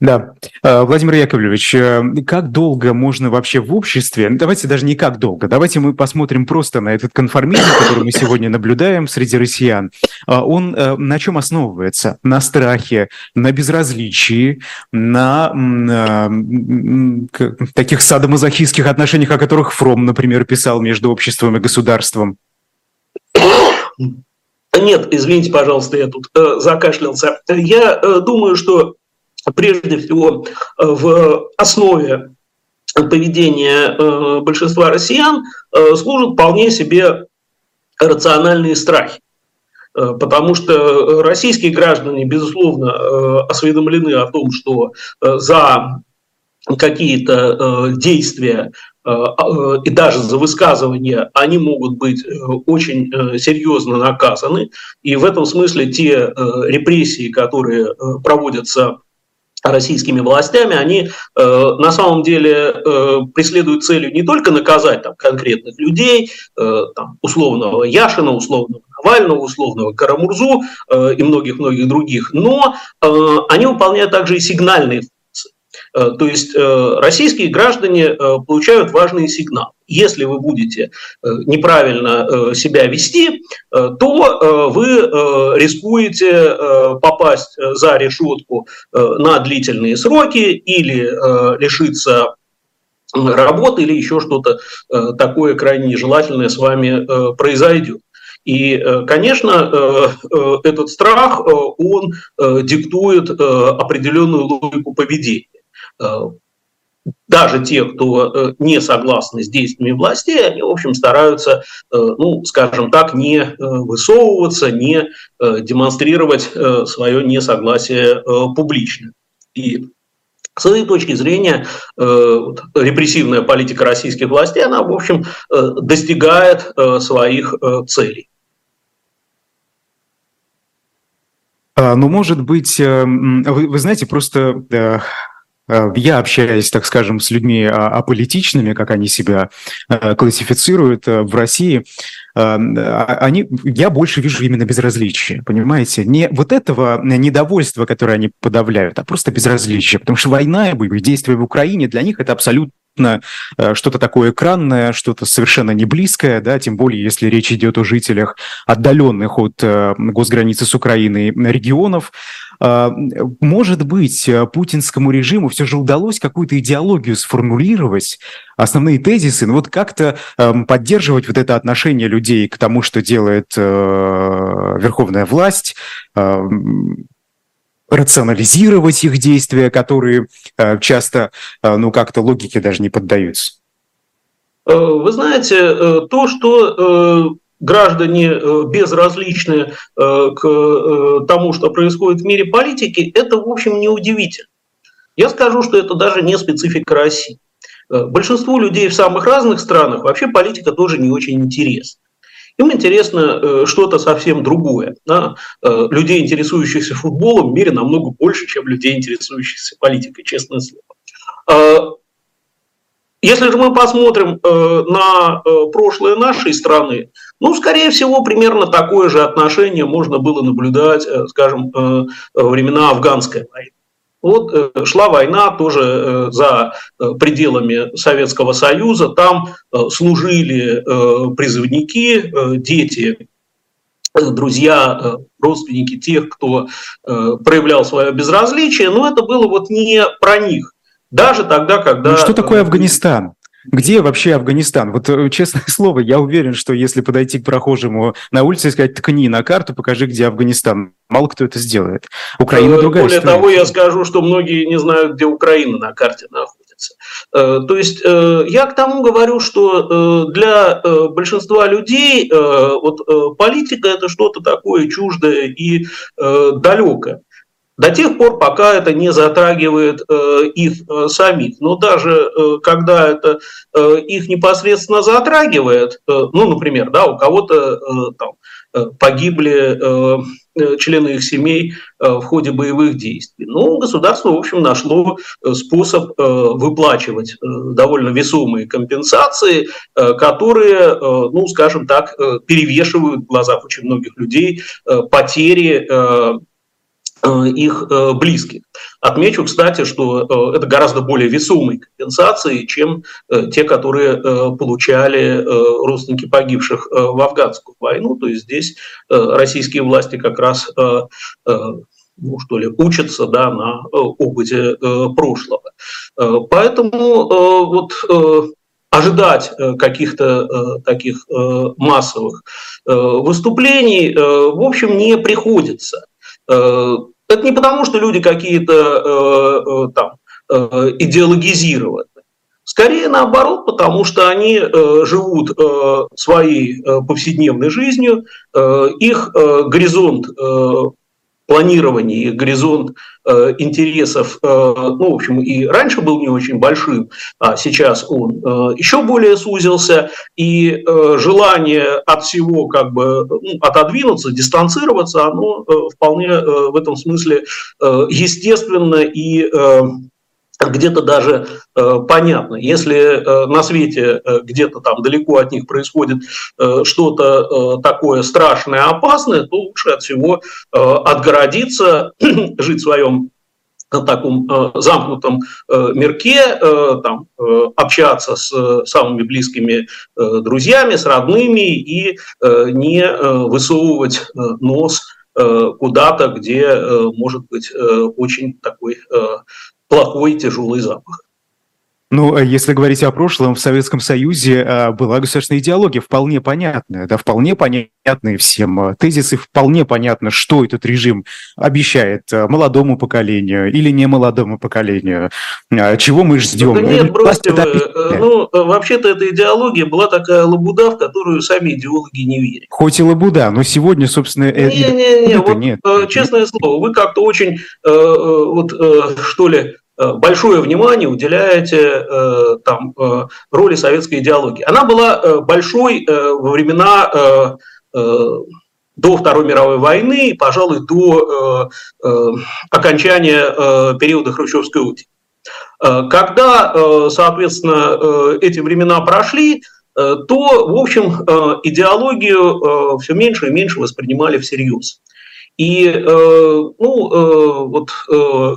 Да. А, Владимир Яковлевич, э, как долго можно вообще в обществе, давайте даже не как долго, давайте мы посмотрим просто на этот конформизм, который мы сегодня наблюдаем среди россиян. А, он э, на чем основывается? На страхе, на безразличии, на, на таких садомазохистских отношениях, о которых Фром, например, писал между обществом и государством? Нет, извините, пожалуйста, я тут э, закашлялся. Я э, думаю, что прежде всего э, в основе поведения э, большинства россиян э, служат вполне себе рациональные страхи. Потому что российские граждане, безусловно, осведомлены о том, что за какие-то действия и даже за высказывания они могут быть очень серьезно наказаны. И в этом смысле те репрессии, которые проводятся российскими властями, они э, на самом деле э, преследуют целью не только наказать там, конкретных людей, э, там, условного Яшина, условного Навального, условного Карамурзу э, и многих-многих других, но э, они выполняют также и сигнальные то есть э, российские граждане э, получают важные сигналы. Если вы будете неправильно себя вести, то вы рискуете попасть за решетку на длительные сроки или лишиться работы или еще что-то такое крайне нежелательное с вами произойдет. И, конечно, этот страх, он диктует определенную логику поведения. Э, даже те, кто э, не согласны с действиями властей, они, в общем, стараются, э, ну, скажем так, не высовываться, не демонстрировать свое несогласие публично. И с этой точки зрения репрессивная политика российских властей, она, в общем, достигает своих целей. А, ну, может быть, вы, вы знаете, просто я общаюсь, так скажем, с людьми а, аполитичными, как они себя классифицируют в России, они, я больше вижу именно безразличие, понимаете? Не вот этого недовольства, которое они подавляют, а просто безразличие, потому что война и боевые действия в Украине для них это абсолютно Э, что-то такое экранное, что-то совершенно не близкое, да, тем более, если речь идет о жителях отдаленных от э, госграницы с Украиной регионов. А, может быть, э, путинскому режиму все же удалось какую-то идеологию сформулировать, основные тезисы, ну вот как-то эм, поддерживать вот это отношение людей к тому, что делает верховная власть, эм, рационализировать их действия, которые э, часто, э, ну, как-то логике даже не поддаются? Э, вы знаете, то, что граждане безразличны к тому, что происходит в мире политики, это, в общем, неудивительно. Я скажу, что это даже не специфика России. Большинству людей в самых разных странах вообще политика тоже не очень интересна. Им интересно э, что-то совсем другое. Да? Э, людей, интересующихся футболом, в мире намного больше, чем людей, интересующихся политикой, честное слово. Э, если же мы посмотрим на прошлое нашей страны, ну, скорее всего, примерно такое же отношение можно было наблюдать, скажем, во времена афганской войны. Вот э, шла война тоже э, за э, пределами Советского Союза, там служили призывники, дети, друзья, родственники тех, кто проявлял свое безразличие, но это было вот не про них. Даже тогда, когда... Ну, что такое Афганистан? Где вообще Афганистан? Вот э, честное слово, я уверен, что если подойти к прохожему на улице и сказать, ткни на карту, покажи, где Афганистан, мало кто это сделает. Украина э, другая Более того, я скажу, что многие не знают, где Украина на карте находится. Э, то есть я к тому говорю, что для большинства людей вот политика это что-то такое чуждое и далекое до тех пор, пока это не затрагивает э, их э, самих. Но даже э, когда это э, их непосредственно затрагивает, э, ну, например, да, у кого-то э, там э, погибли э, э, члены их семей э, в ходе боевых действий. Ну, государство, в общем, нашло способ выплачивать довольно весомые компенсации, которые, ну, скажем так, перевешивают в глазах очень многих людей потери Э, их э, близких. Отмечу, кстати, что э, это гораздо более весомые компенсации, чем те, которые получали родственники погибших в афганскую войну. То есть здесь российские власти как раз ну, что ли, учатся да, на опыте прошлого. Поэтому вот ожидать каких-то таких массовых выступлений, в общем, не приходится. Э, это не потому, что люди какие-то э, э, там идеологизированы. Скорее наоборот, потому что они живут своей повседневной жизнью, их горизонт их горизонт э, интересов, э, ну, в общем, и раньше был не очень большим, а сейчас он э, еще более сузился, и э, желание от всего как бы ну, отодвинуться, дистанцироваться, оно э, вполне э, в этом смысле э, естественно и э, где-то даже э, понятно. Если э, на свете э, где-то там далеко от них происходит э, что-то э, такое страшное, опасное, то лучше от всего э, отгородиться, жить в своем в таком э, замкнутом э, мирке, э, там, э, общаться с э, самыми близкими э, друзьями, с родными и э, не э, высовывать э, нос э, куда-то, где э, может быть э, очень такой плохой тяжелый запах. Ну, э, если говорить о прошлом, в Советском Союзе э, была государственная идеология вполне понятная, да, вполне понятные всем э, тезисы, вполне понятно, что этот режим обещает молодому поколению или не молодому поколению, чего мы ждем. Да нет, бросьте вы. Ну, вообще-то эта идеология была такая лабуда, в которую сами идеологи не верят. Хоть и лабуда, но сегодня, собственно... Не-не-не, вот, нет. честное слово, вы как-то очень, вот, что ли, большое внимание уделяете э, там, э, роли советской идеологии. Она была большой во времена до Второй мировой войны и, пожалуй, до окончания периода Хрущевской ути. Когда, соответственно, эти времена прошли, то, в общем, идеологию все меньше и меньше воспринимали всерьез. И ну, вот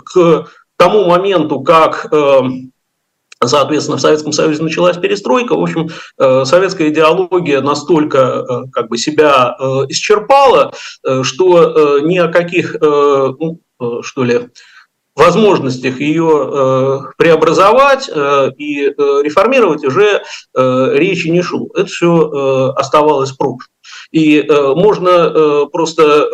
к тому моменту, как Соответственно, в Советском Союзе началась перестройка. В общем, э, советская идеология настолько э, как бы себя э, исчерпала, что ни о каких, ну, что ли, возможностях ее преобразовать и реформировать уже речи не шло. Это все оставалось прошлым. И можно просто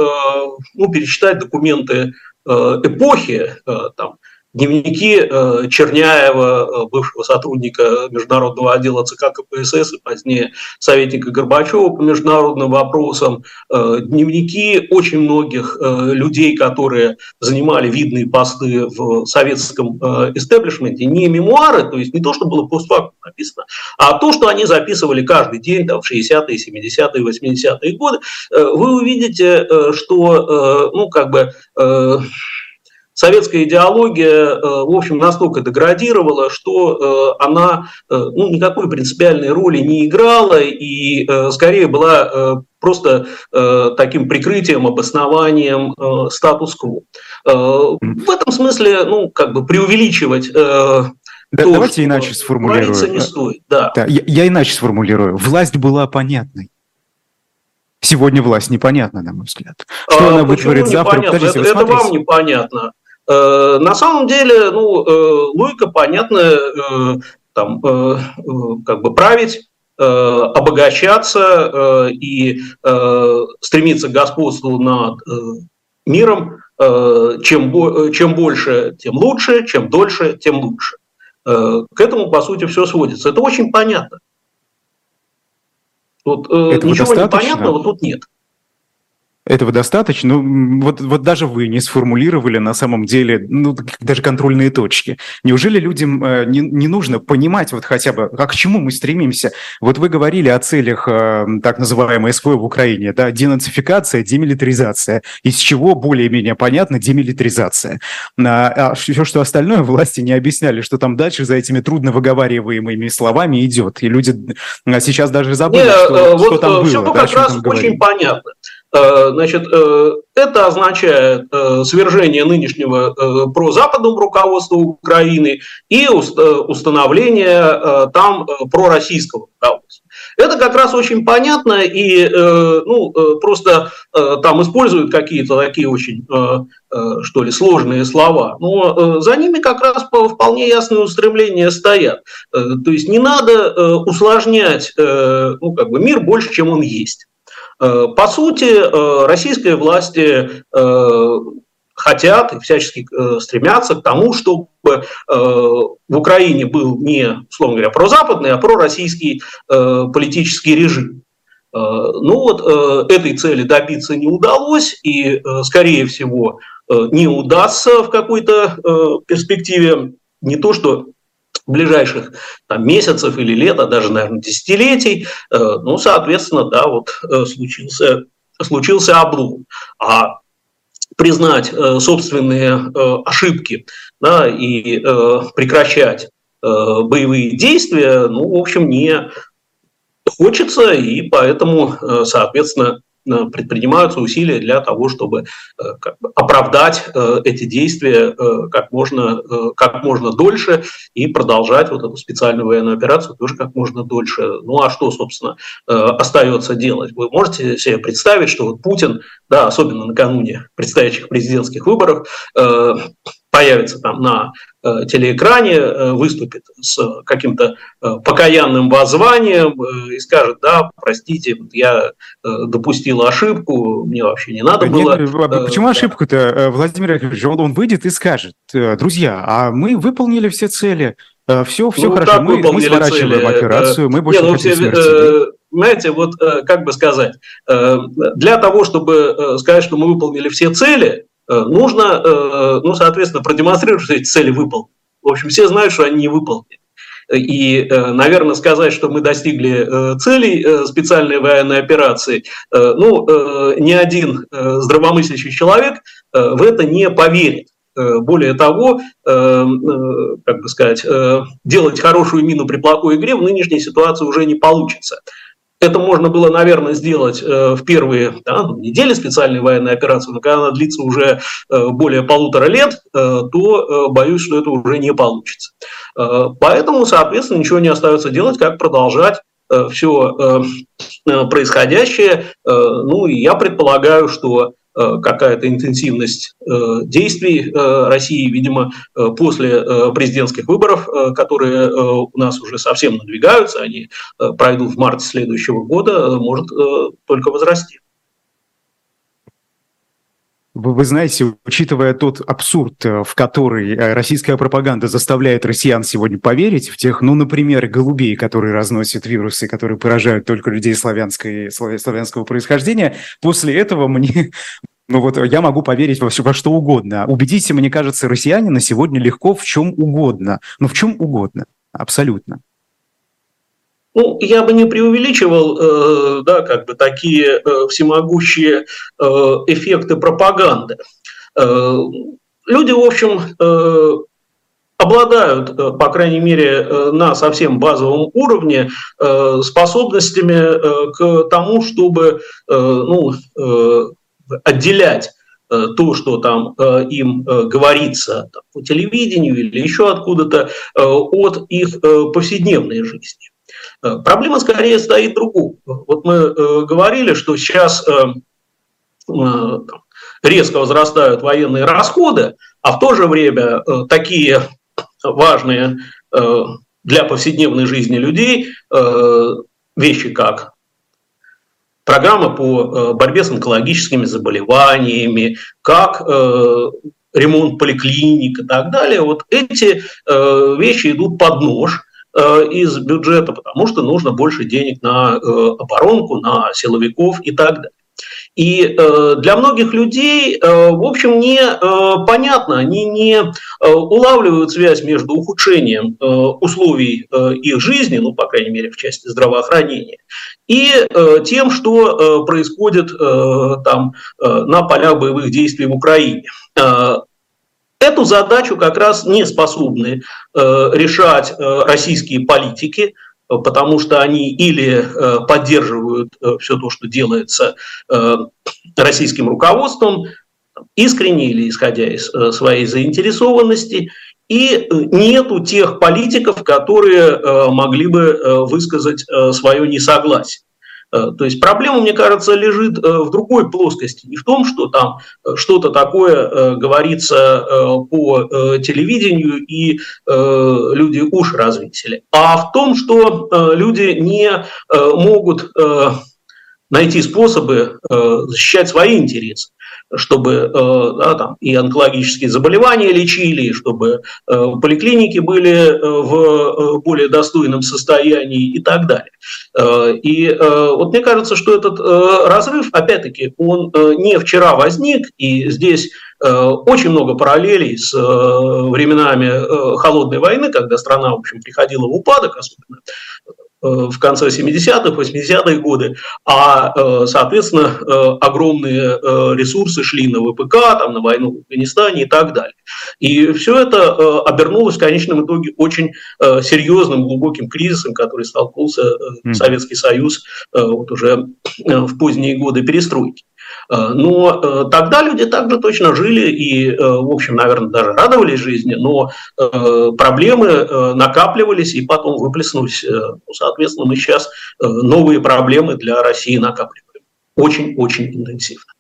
ну, перечитать документы эпохи, там, дневники э, Черняева, э, бывшего сотрудника международного отдела ЦК КПСС и позднее советника Горбачева по международным вопросам, э, дневники очень многих людей, которые занимали видные посты в советском истеблишменте, не мемуары, то есть не то, что было постфактум написано, а то, что они записывали каждый день там, в 60-е, 70-е, 80-е годы, вы увидите, что ну, как бы советская идеология, э, в общем, настолько деградировала, что э, она э, ну, никакой принципиальной роли не играла и скорее была просто таким прикрытием, обоснованием статус-кво. В этом смысле, ну, как бы преувеличивать да, то, давайте иначе сформулирую. Не стоит, да. Да, я, я иначе сформулирую. Власть была понятной. Сегодня власть непонятна, на мой взгляд. Что а, она вытворит завтра? Подождите, это, это вам непонятно. Э, на самом деле, ну, э, логика понятная, э, там, как бы править, обогащаться и стремиться к господству над миром, чем, чем больше, тем лучше, чем дольше, тем лучше. К этому, по сути, все сводится. Это очень понятно. Вот, Этого ничего непонятного тут нет. Этого достаточно. Ну, вот, вот даже вы не сформулировали на самом деле ну, даже контрольные точки. Неужели людям э, не, не нужно понимать вот хотя бы, а к чему мы стремимся? Вот вы говорили о целях э, так называемой СВО в Украине, да, денацификация, демилитаризация. Из чего более-менее понятно демилитаризация. А, а все, что остальное, власти не объясняли, что там дальше за этими трудно выговариваемыми словами идет. И люди а, сейчас даже забыли, не, что, э, вот что там было. Все да, как раз очень понятно. Э, значит, э, это означает э, свержение нынешнего прозападного руководства Украины и установление там пророссийского руководства. Это как раз очень понятно и ну, просто там используют какие-то такие очень, что ли, сложные слова. Но за ними как раз вполне ясные устремления стоят. То есть не надо усложнять ну, как бы мир больше, чем он есть. Э, по сути, э, российские власти э, хотят и всячески стремятся к тому, чтобы в Украине был не, условно говоря, прозападный, а пророссийский политический режим. Ну вот этой цели добиться не удалось, и, скорее всего, не удастся в какой-то перспективе не то, что ближайших там, месяцев или лет, а даже, наверное, десятилетий, э, ну, соответственно, да, вот э, случился, случился облом. А признать э, собственные ошибки да, и прекращать боевые действия, ну, в общем, не хочется, и поэтому, соответственно, предпринимаются усилия для того, чтобы э, оправдать э, эти действия как можно, как можно дольше и продолжать вот эту специальную военную операцию тоже как можно дольше. Ну а что, собственно, остается делать? Вы можете себе представить, что вот Путин, да, особенно накануне предстоящих президентских выборов, появится там на э, телеэкране, э, выступит с каким-то э, покаянным воззванием э, и скажет, да, простите, я э, допустил ошибку, мне вообще не надо было. Нет, э, почему э, ошибку-то, Владимир Яковлевич? Он, он выйдет и скажет, друзья, а мы выполнили все цели, все, все ну, хорошо, мы, мы сворачиваем цели? операцию, мы больше не, ну, хотим все, смерти. Знаете, вот как бы сказать, для того, чтобы сказать, что мы выполнили все цели, нужно, э, ну, соответственно, продемонстрировать, что эти цели выполнены. В общем, все знают, что они не выполнены. И, э, наверное, сказать, что мы достигли целей специальной военной операции, ну, ни один здравомыслящий человек в это не поверит. Более того, как бы сказать, делать хорошую мину при плохой игре в нынешней ситуации уже не получится. Это можно было, наверное, сделать э, в первые да, недели специальной военной операции, но когда она длится уже э, более полутора лет, э, то боюсь, что это уже не получится. Поэтому, соответственно, ничего не остается делать, как продолжать все происходящее. Ну, и я предполагаю, что Э, какая-то интенсивность э, действий э, России, видимо, после президентских выборов, которые у нас уже совсем надвигаются, они пройдут в марте следующего года, может только возрасти. Вы знаете, учитывая тот абсурд, в который российская пропаганда заставляет россиян сегодня поверить, в тех, ну, например, голубей, которые разносят вирусы, которые поражают только людей славянской, славянского происхождения, после этого мне, ну вот я могу поверить во, во что угодно. Убедите, мне кажется, россиянина сегодня легко в чем угодно. Ну в чем угодно, абсолютно. Ну, я бы не преувеличивал, э, да, как бы такие э, всемогущие э, эффекты пропаганды. Люди, в общем, обладают, по крайней мере, на совсем базовом уровне способностями к тому, чтобы ну, отделять э, то, что там э, им э, говорится по телевидению или еще откуда-то, от их повседневной жизни. Проблема скорее стоит другую. Вот мы говорили, что сейчас резко возрастают военные расходы, а в то же время такие важные для повседневной жизни людей вещи, как программа по э, борьбе с онкологическими заболеваниями, как э, ремонт поликлиник и так далее. Вот эти э, вещи идут под нож из бюджета, потому что нужно больше денег на оборонку, на силовиков и так далее. И э, для многих людей, э, в общем, не э, понятно, они не улавливают связь между ухудшением условий их жизни, ну, по крайней мере, в части здравоохранения, и тем, что происходит там на полях боевых действий в Украине. Эту задачу как раз не способны решать российские политики, потому что они или э, поддерживают э, все то, что делается э, российским руководством, искренне или исходя из своей заинтересованности, и нету тех политиков, которые могли бы высказать свое несогласие. Э, то есть проблема, мне кажется, лежит э, в другой плоскости. Не в том, что там э, что-то такое говорится по телевидению и люди уши развесили, а в том, что люди не могут найти способы защищать свои интересы чтобы э, да, там, и онкологические заболевания лечили, чтобы э, поликлиники были э, в более достойном состоянии и так далее. И вот мне кажется, что этот разрыв, опять-таки, он не вчера возник, и здесь очень много параллелей с временами холодной войны, когда страна, в общем, приходила в упадок, особенно в конце 70-х, 80-х годы, а, э, соответственно, э, огромные э, ресурсы шли на ВПК, там, на войну в Афганистане и так далее. И все это обернулось в конечном итоге очень серьезным, глубоким кризисом, который столкнулся Советский Союз вот уже в поздние годы перестройки. Э, но э, тогда люди также точно жили и, э, в общем, наверное, даже радовались жизни, но проблемы накапливались и потом выплеснулись. Ну, соответственно, мы сейчас новые проблемы для России накапливаем. Очень-очень интенсивно.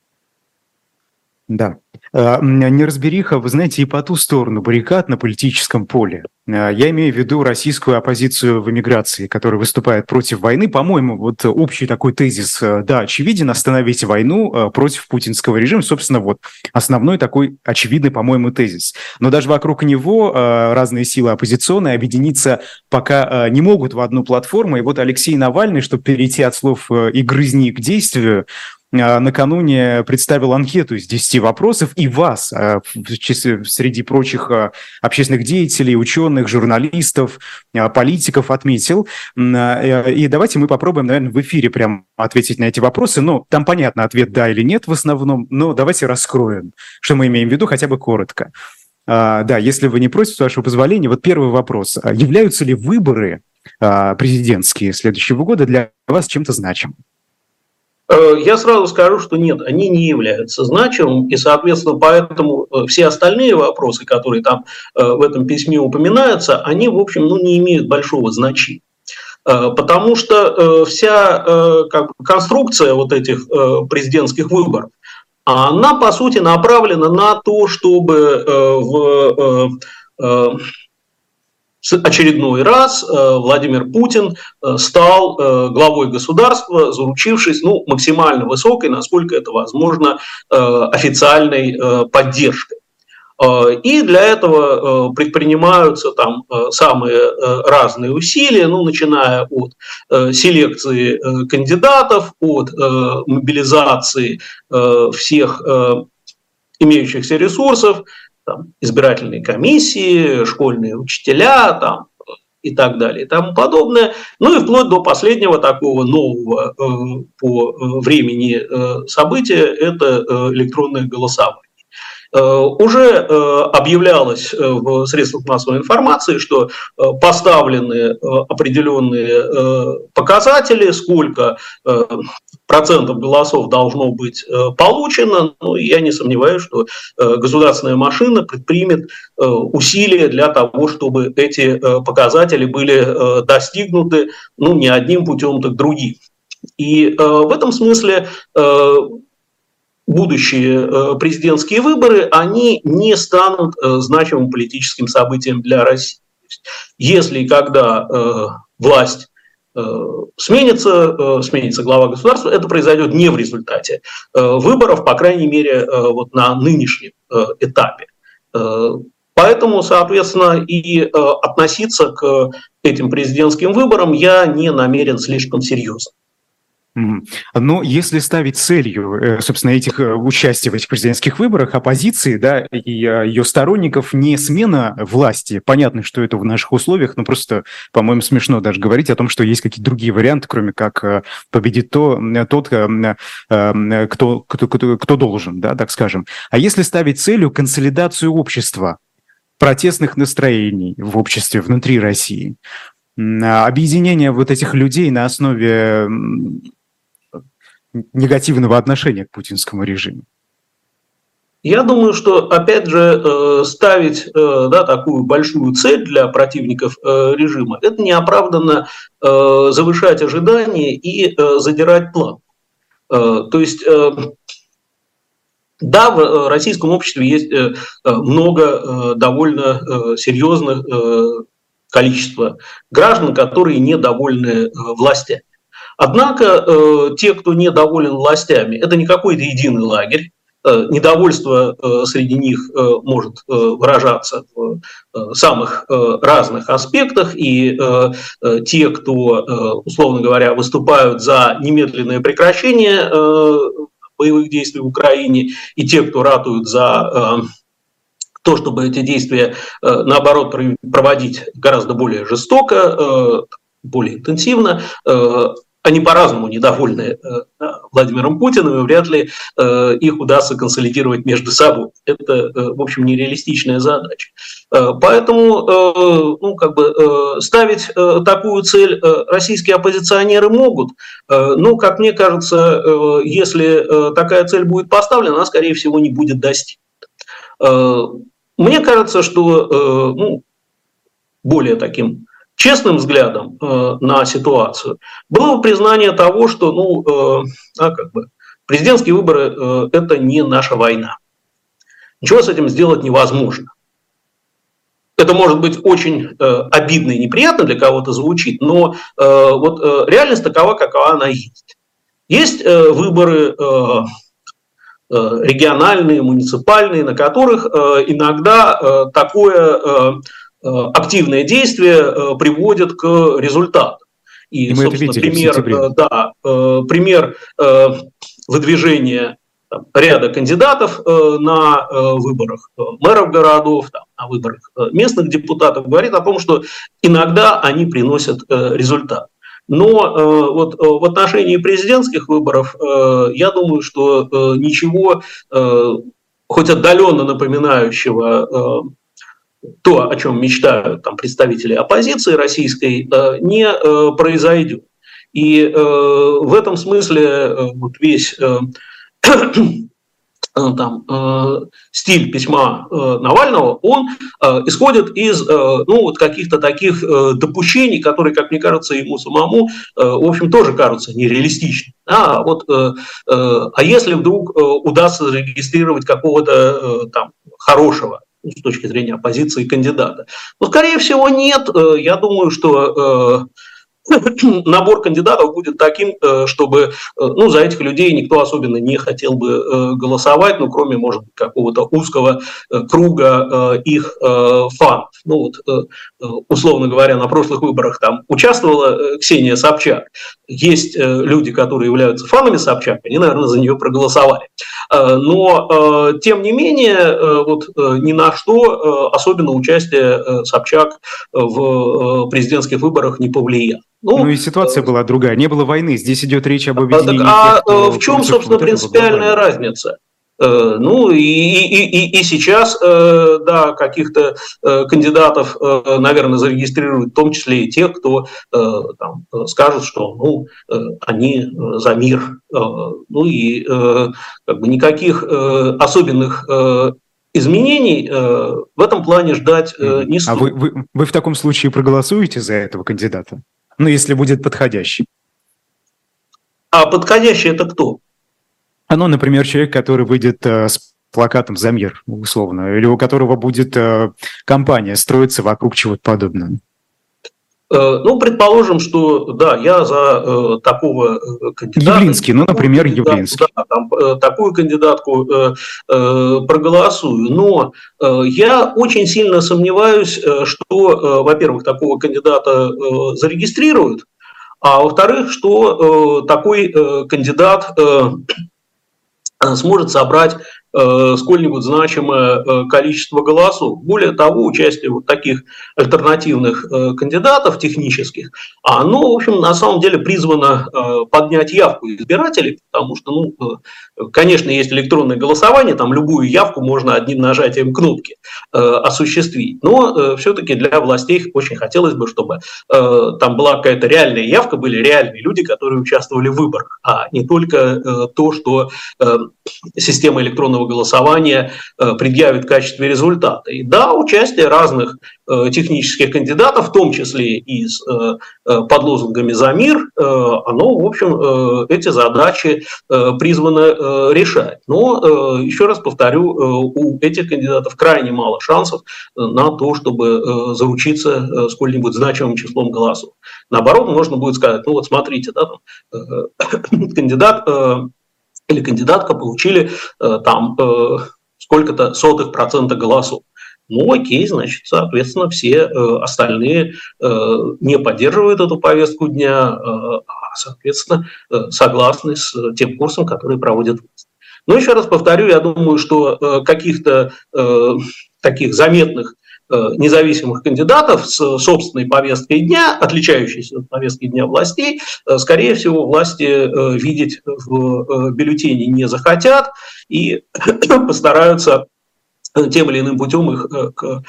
Да. Неразбериха, вы знаете, и по ту сторону баррикад на политическом поле. А, я имею в виду российскую оппозицию в эмиграции, которая выступает против войны. По-моему, вот общий такой тезис, э, да, очевиден, остановить войну э, против путинского режима. Собственно, вот основной такой очевидный, по-моему, тезис. Но даже вокруг него э, разные силы оппозиционные объединиться пока не могут в одну платформу. И вот Алексей Навальный, чтобы перейти от слов «и грызни» к действию, накануне представил анкету из 10 вопросов и вас, а, среди прочих а, общественных деятелей, ученых, журналистов, политиков отметил. И давайте мы попробуем, наверное, в эфире прям ответить на эти вопросы. Ну, там понятно, ответ да или нет в основном, но давайте раскроем, что мы имеем в виду, хотя бы коротко. Да, если вы не против, с вашего позволения, вот первый вопрос. Являются ли выборы президентские следующего года для вас чем-то значимым? Э, я сразу скажу, что нет, они не являются значимым, и, соответственно, поэтому э, все остальные вопросы, которые там э, в этом письме упоминаются, они, в общем, ну, не имеют большого значения. Потому что вся как конструкция вот этих президентских выборов, она, по сути, направлена на то, чтобы в очередной раз э, Владимир Путин э, стал э, главой государства, заручившись ну, максимально высокой, насколько это возможно, официальной поддержкой. И для этого предпринимаются там самые разные усилия, ну, начиная от селекции кандидатов, от мобилизации всех имеющихся ресурсов, там, избирательные комиссии, школьные учителя там, и так далее и тому подобное. Ну и вплоть до последнего такого нового э, по э, времени э, события – это э, электронное голосование. Э, уже объявлялось в средствах массовой информации, что поставлены определенные показатели, сколько процентов голосов должно быть э, получено, но я не сомневаюсь, что э, государственная машина предпримет э, усилия для того, чтобы эти показатели были достигнуты ну, не одним путем, так другим. И в этом смысле будущие президентские выборы, они не станут значимым политическим событием для России. Если когда власть сменится, э, сменится глава государства, это произойдет не в результате э, выборов, по крайней мере, вот на нынешнем этапе. Поэтому, соответственно, и относиться к этим президентским выборам я не намерен слишком серьезно. Но если ставить целью, э, собственно, этих э, участия в этих президентских выборах оппозиции, да, и э, ее сторонников не смена власти, понятно, что это в наших условиях, но просто, по-моему, смешно даже говорить о том, что есть какие-то другие варианты, кроме как победит то, тот, кто, кто, кто, кто должен, да, так скажем. А если ставить целью консолидацию общества, протестных настроений в обществе внутри России, объединение вот этих людей на основе негативного отношения к путинскому режиму? Я думаю, что, опять же, э, ставить э, да, такую большую цель для противников э, режима – это неоправданно завышать ожидания и задирать план. То есть, да, в российском обществе есть много довольно серьезных количества граждан, которые недовольны властями. Однако э, те, кто недоволен властями, это не какой-то единый лагерь. Э, недовольство э, среди них может выражаться в самых разных аспектах, и те, кто, условно говоря, выступают за немедленное прекращение боевых действий в Украине, и те, кто ратуют за то, чтобы эти действия, наоборот, проводить гораздо более жестоко, более интенсивно, они по-разному недовольны э, Владимиром Путиным, и вряд ли э, их удастся консолидировать между собой. Это, э, в общем, нереалистичная задача. Поэтому ну, как бы, ставить такую цель российские оппозиционеры могут, но, как мне кажется, если такая цель будет поставлена, она, скорее всего, не будет достигнута. Мне кажется, что ну, более таким честным взглядом э, на ситуацию, было бы признание того, что ну, э, а, как бы, президентские выборы э, – это не наша война. Ничего с этим сделать невозможно. Это может быть очень э, обидно и неприятно для кого-то звучит, но э, вот э, реальность такова, какова она есть. Есть э, выборы э, э региональные, муниципальные, на которых э, иногда э, такое Э, активное действие э, приводит к результату. И, и собственно, пример, э, да, пример выдвижения ряда кандидатов на выборах мэров городов, на выборах местных депутатов говорит о том, что иногда они приносят результат. Но вот в отношении президентских выборов я думаю, что ничего хоть отдаленно напоминающего то, о чем мечтают там, представители оппозиции российской, не произойдет. И в этом смысле вот весь Э, там, э, стиль письма э, Навального, он э, исходит из э, ну, вот каких-то таких э, допущений, которые, как мне кажется, ему самому, э, в общем, тоже кажутся нереалистичными. А, вот, э, э, а если вдруг э, удастся зарегистрировать какого-то э, там хорошего с точки зрения оппозиции кандидата? Ну, скорее всего, нет. Э, я думаю, что э, набор кандидатов будет таким, э, чтобы э, ну, за этих людей никто особенно не хотел бы э, голосовать, ну, кроме, может быть, какого-то узкого круга их фанов. Ну, вот, условно говоря, на прошлых выборах там участвовала Ксения Собчак. Есть люди, которые являются фанами Собчак, они, наверное, за нее проголосовали. Но, тем не менее, вот ни на что особенно участие Собчак в президентских выборах не повлияло. Ну, ну и ситуация э, была другая. Не было войны. Здесь идет речь об объединении. А, тех, а в чем, собственно, вот принципиальная разница? Э, ну и, и, и, и сейчас, да, каких-то кандидатов, наверное, зарегистрируют, в том числе и тех, кто там, скажут, что ну, они за мир. Ну и как бы никаких особенных изменений в этом плане ждать не стоит. А вы, вы, вы в таком случае проголосуете за этого кандидата? Ну, если будет подходящий. А подходящий это кто? Ну, например, человек, который выйдет э, с плакатом «За мир», условно, или у которого будет э, компания строиться вокруг чего-то подобного. Э, ну, предположим, что да, я за э, такого э, кандидата. Явлинский, ну, например, Явлинский. Да, там, э, такую кандидатку э, э, проголосую. Но э, я очень сильно сомневаюсь, э, что, э, во-первых, такого кандидата э, зарегистрируют, а во-вторых, что э, такой э, кандидат э, сможет собрать сколь-нибудь значимое э, количество голосов. Более того, участие вот таких альтернативных э, кандидатов технических, оно, в общем, на самом деле призвано поднять явку избирателей, потому что, ну, конечно, есть электронное голосование, там любую явку можно одним нажатием кнопки осуществить, но все-таки для властей очень хотелось бы, чтобы там была какая-то реальная явка, были реальные люди, которые участвовали в выборах, а не только то, что система электронного голосования э, предъявит в качестве результата. И да, участие разных э, технических кандидатов, в том числе и с э, под лозунгами «За мир», оно, в общем, эти задачи призвано решать. Но, еще раз повторю, у этих кандидатов крайне мало шансов на то, чтобы заручиться сколь-нибудь значимым числом голосов. Наоборот, можно будет сказать, ну вот смотрите, да, там, кандидат или кандидатка получили э, там э, сколько-то сотых процента голосов. Ну окей, значит, соответственно, все э, остальные не поддерживают эту повестку дня, а, соответственно, согласны с тем курсом, который проводит власть. Но еще раз повторю, я думаю, что каких-то таких заметных Э, независимых кандидатов с собственной повесткой дня, отличающейся от повестки дня властей, э, скорее всего, власти э, видеть в бюллетене не захотят и постараются тем или иным путем их к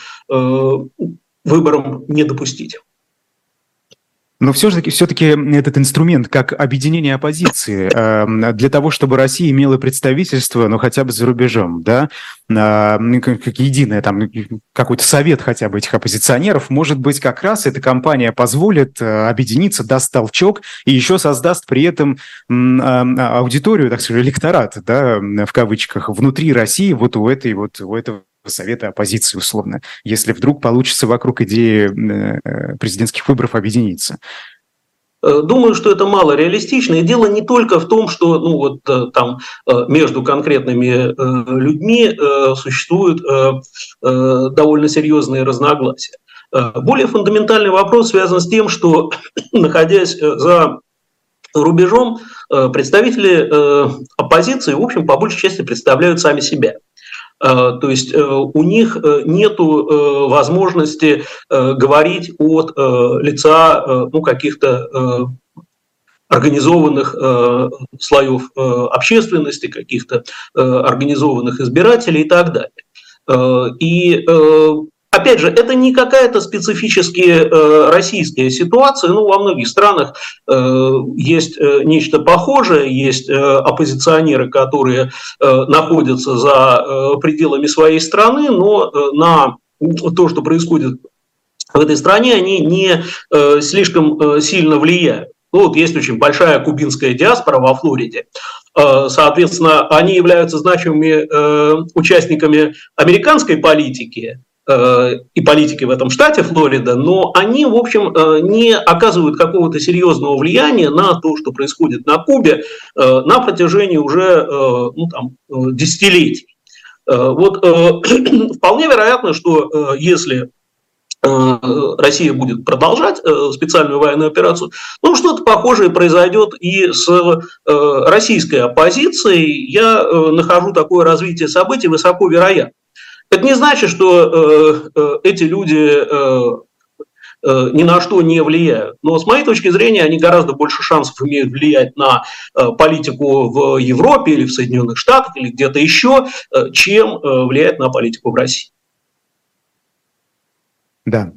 выборам не допустить. Но все-таки все этот инструмент как объединение оппозиции э, для того, чтобы Россия имела представительство, ну хотя бы за рубежом, да, э, как единое там какой-то совет хотя бы этих оппозиционеров, может быть, как раз эта компания позволит э, объединиться, даст толчок и еще создаст при этом э, аудиторию, так сказать, электорат, да, в кавычках, внутри России вот у этой вот у этого Совета оппозиции, условно, если вдруг получится вокруг идеи э, президентских выборов объединиться? Э, думаю, что это мало реалистично. И дело не только в том, что ну, вот, э, там, между конкретными людьми существуют довольно серьезные разногласия. Более фундаментальный вопрос связан с тем, что, находясь за рубежом, представители оппозиции, в общем, по большей части представляют сами себя. Э, то есть э, у них э, нет возможности говорить от лица ну, каких-то организованных слоев общественности, каких-то организованных избирателей и так далее. И Опять же, это не какая-то специфически э, российская ситуация. Ну, во многих странах э, есть э, нечто похожее, есть оппозиционеры, которые находятся за пределами своей страны, но на то, что происходит в этой стране, они не слишком сильно влияют. Ну, вот есть очень большая кубинская диаспора во Флориде. Соответственно, они являются значимыми участниками американской политики, и политики в этом штате, Флорида, но они, в общем, э, не оказывают какого-то серьезного влияния на то, что происходит на Кубе э, на протяжении уже ну, там, десятилетий. Вот вполне вероятно, что если Россия будет продолжать специальную военную операцию, ну что-то похожее произойдет и с российской оппозицией. Я нахожу такое развитие событий высоко вероятно. Это не значит, что э, э, эти люди э, ни на что не влияют. Но с моей точки зрения, они гораздо больше шансов имеют влиять на политику в Европе или в Соединенных Штатах или где-то еще, чем влиять на политику в России. Да,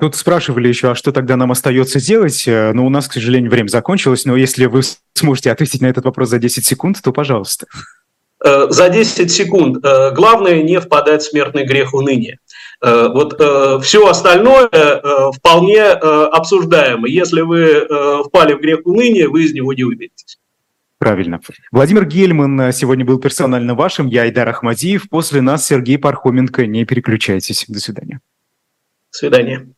тут спрашивали еще, а что тогда нам остается делать? Ну, у нас, к сожалению, время закончилось, но если вы сможете ответить на этот вопрос за 10 секунд, то пожалуйста. Э, за 10 секунд. Э, главное не впадать в смертный грех уныния. Э, вот все остальное вполне обсуждаемо. Если вы впали в грех уныния, вы из него не выберетесь. Правильно. Владимир Гельман сегодня был персонально вашим. Я Айдар Ахмадиев. После нас Сергей Пархоменко. Не переключайтесь. До свидания. До свидания.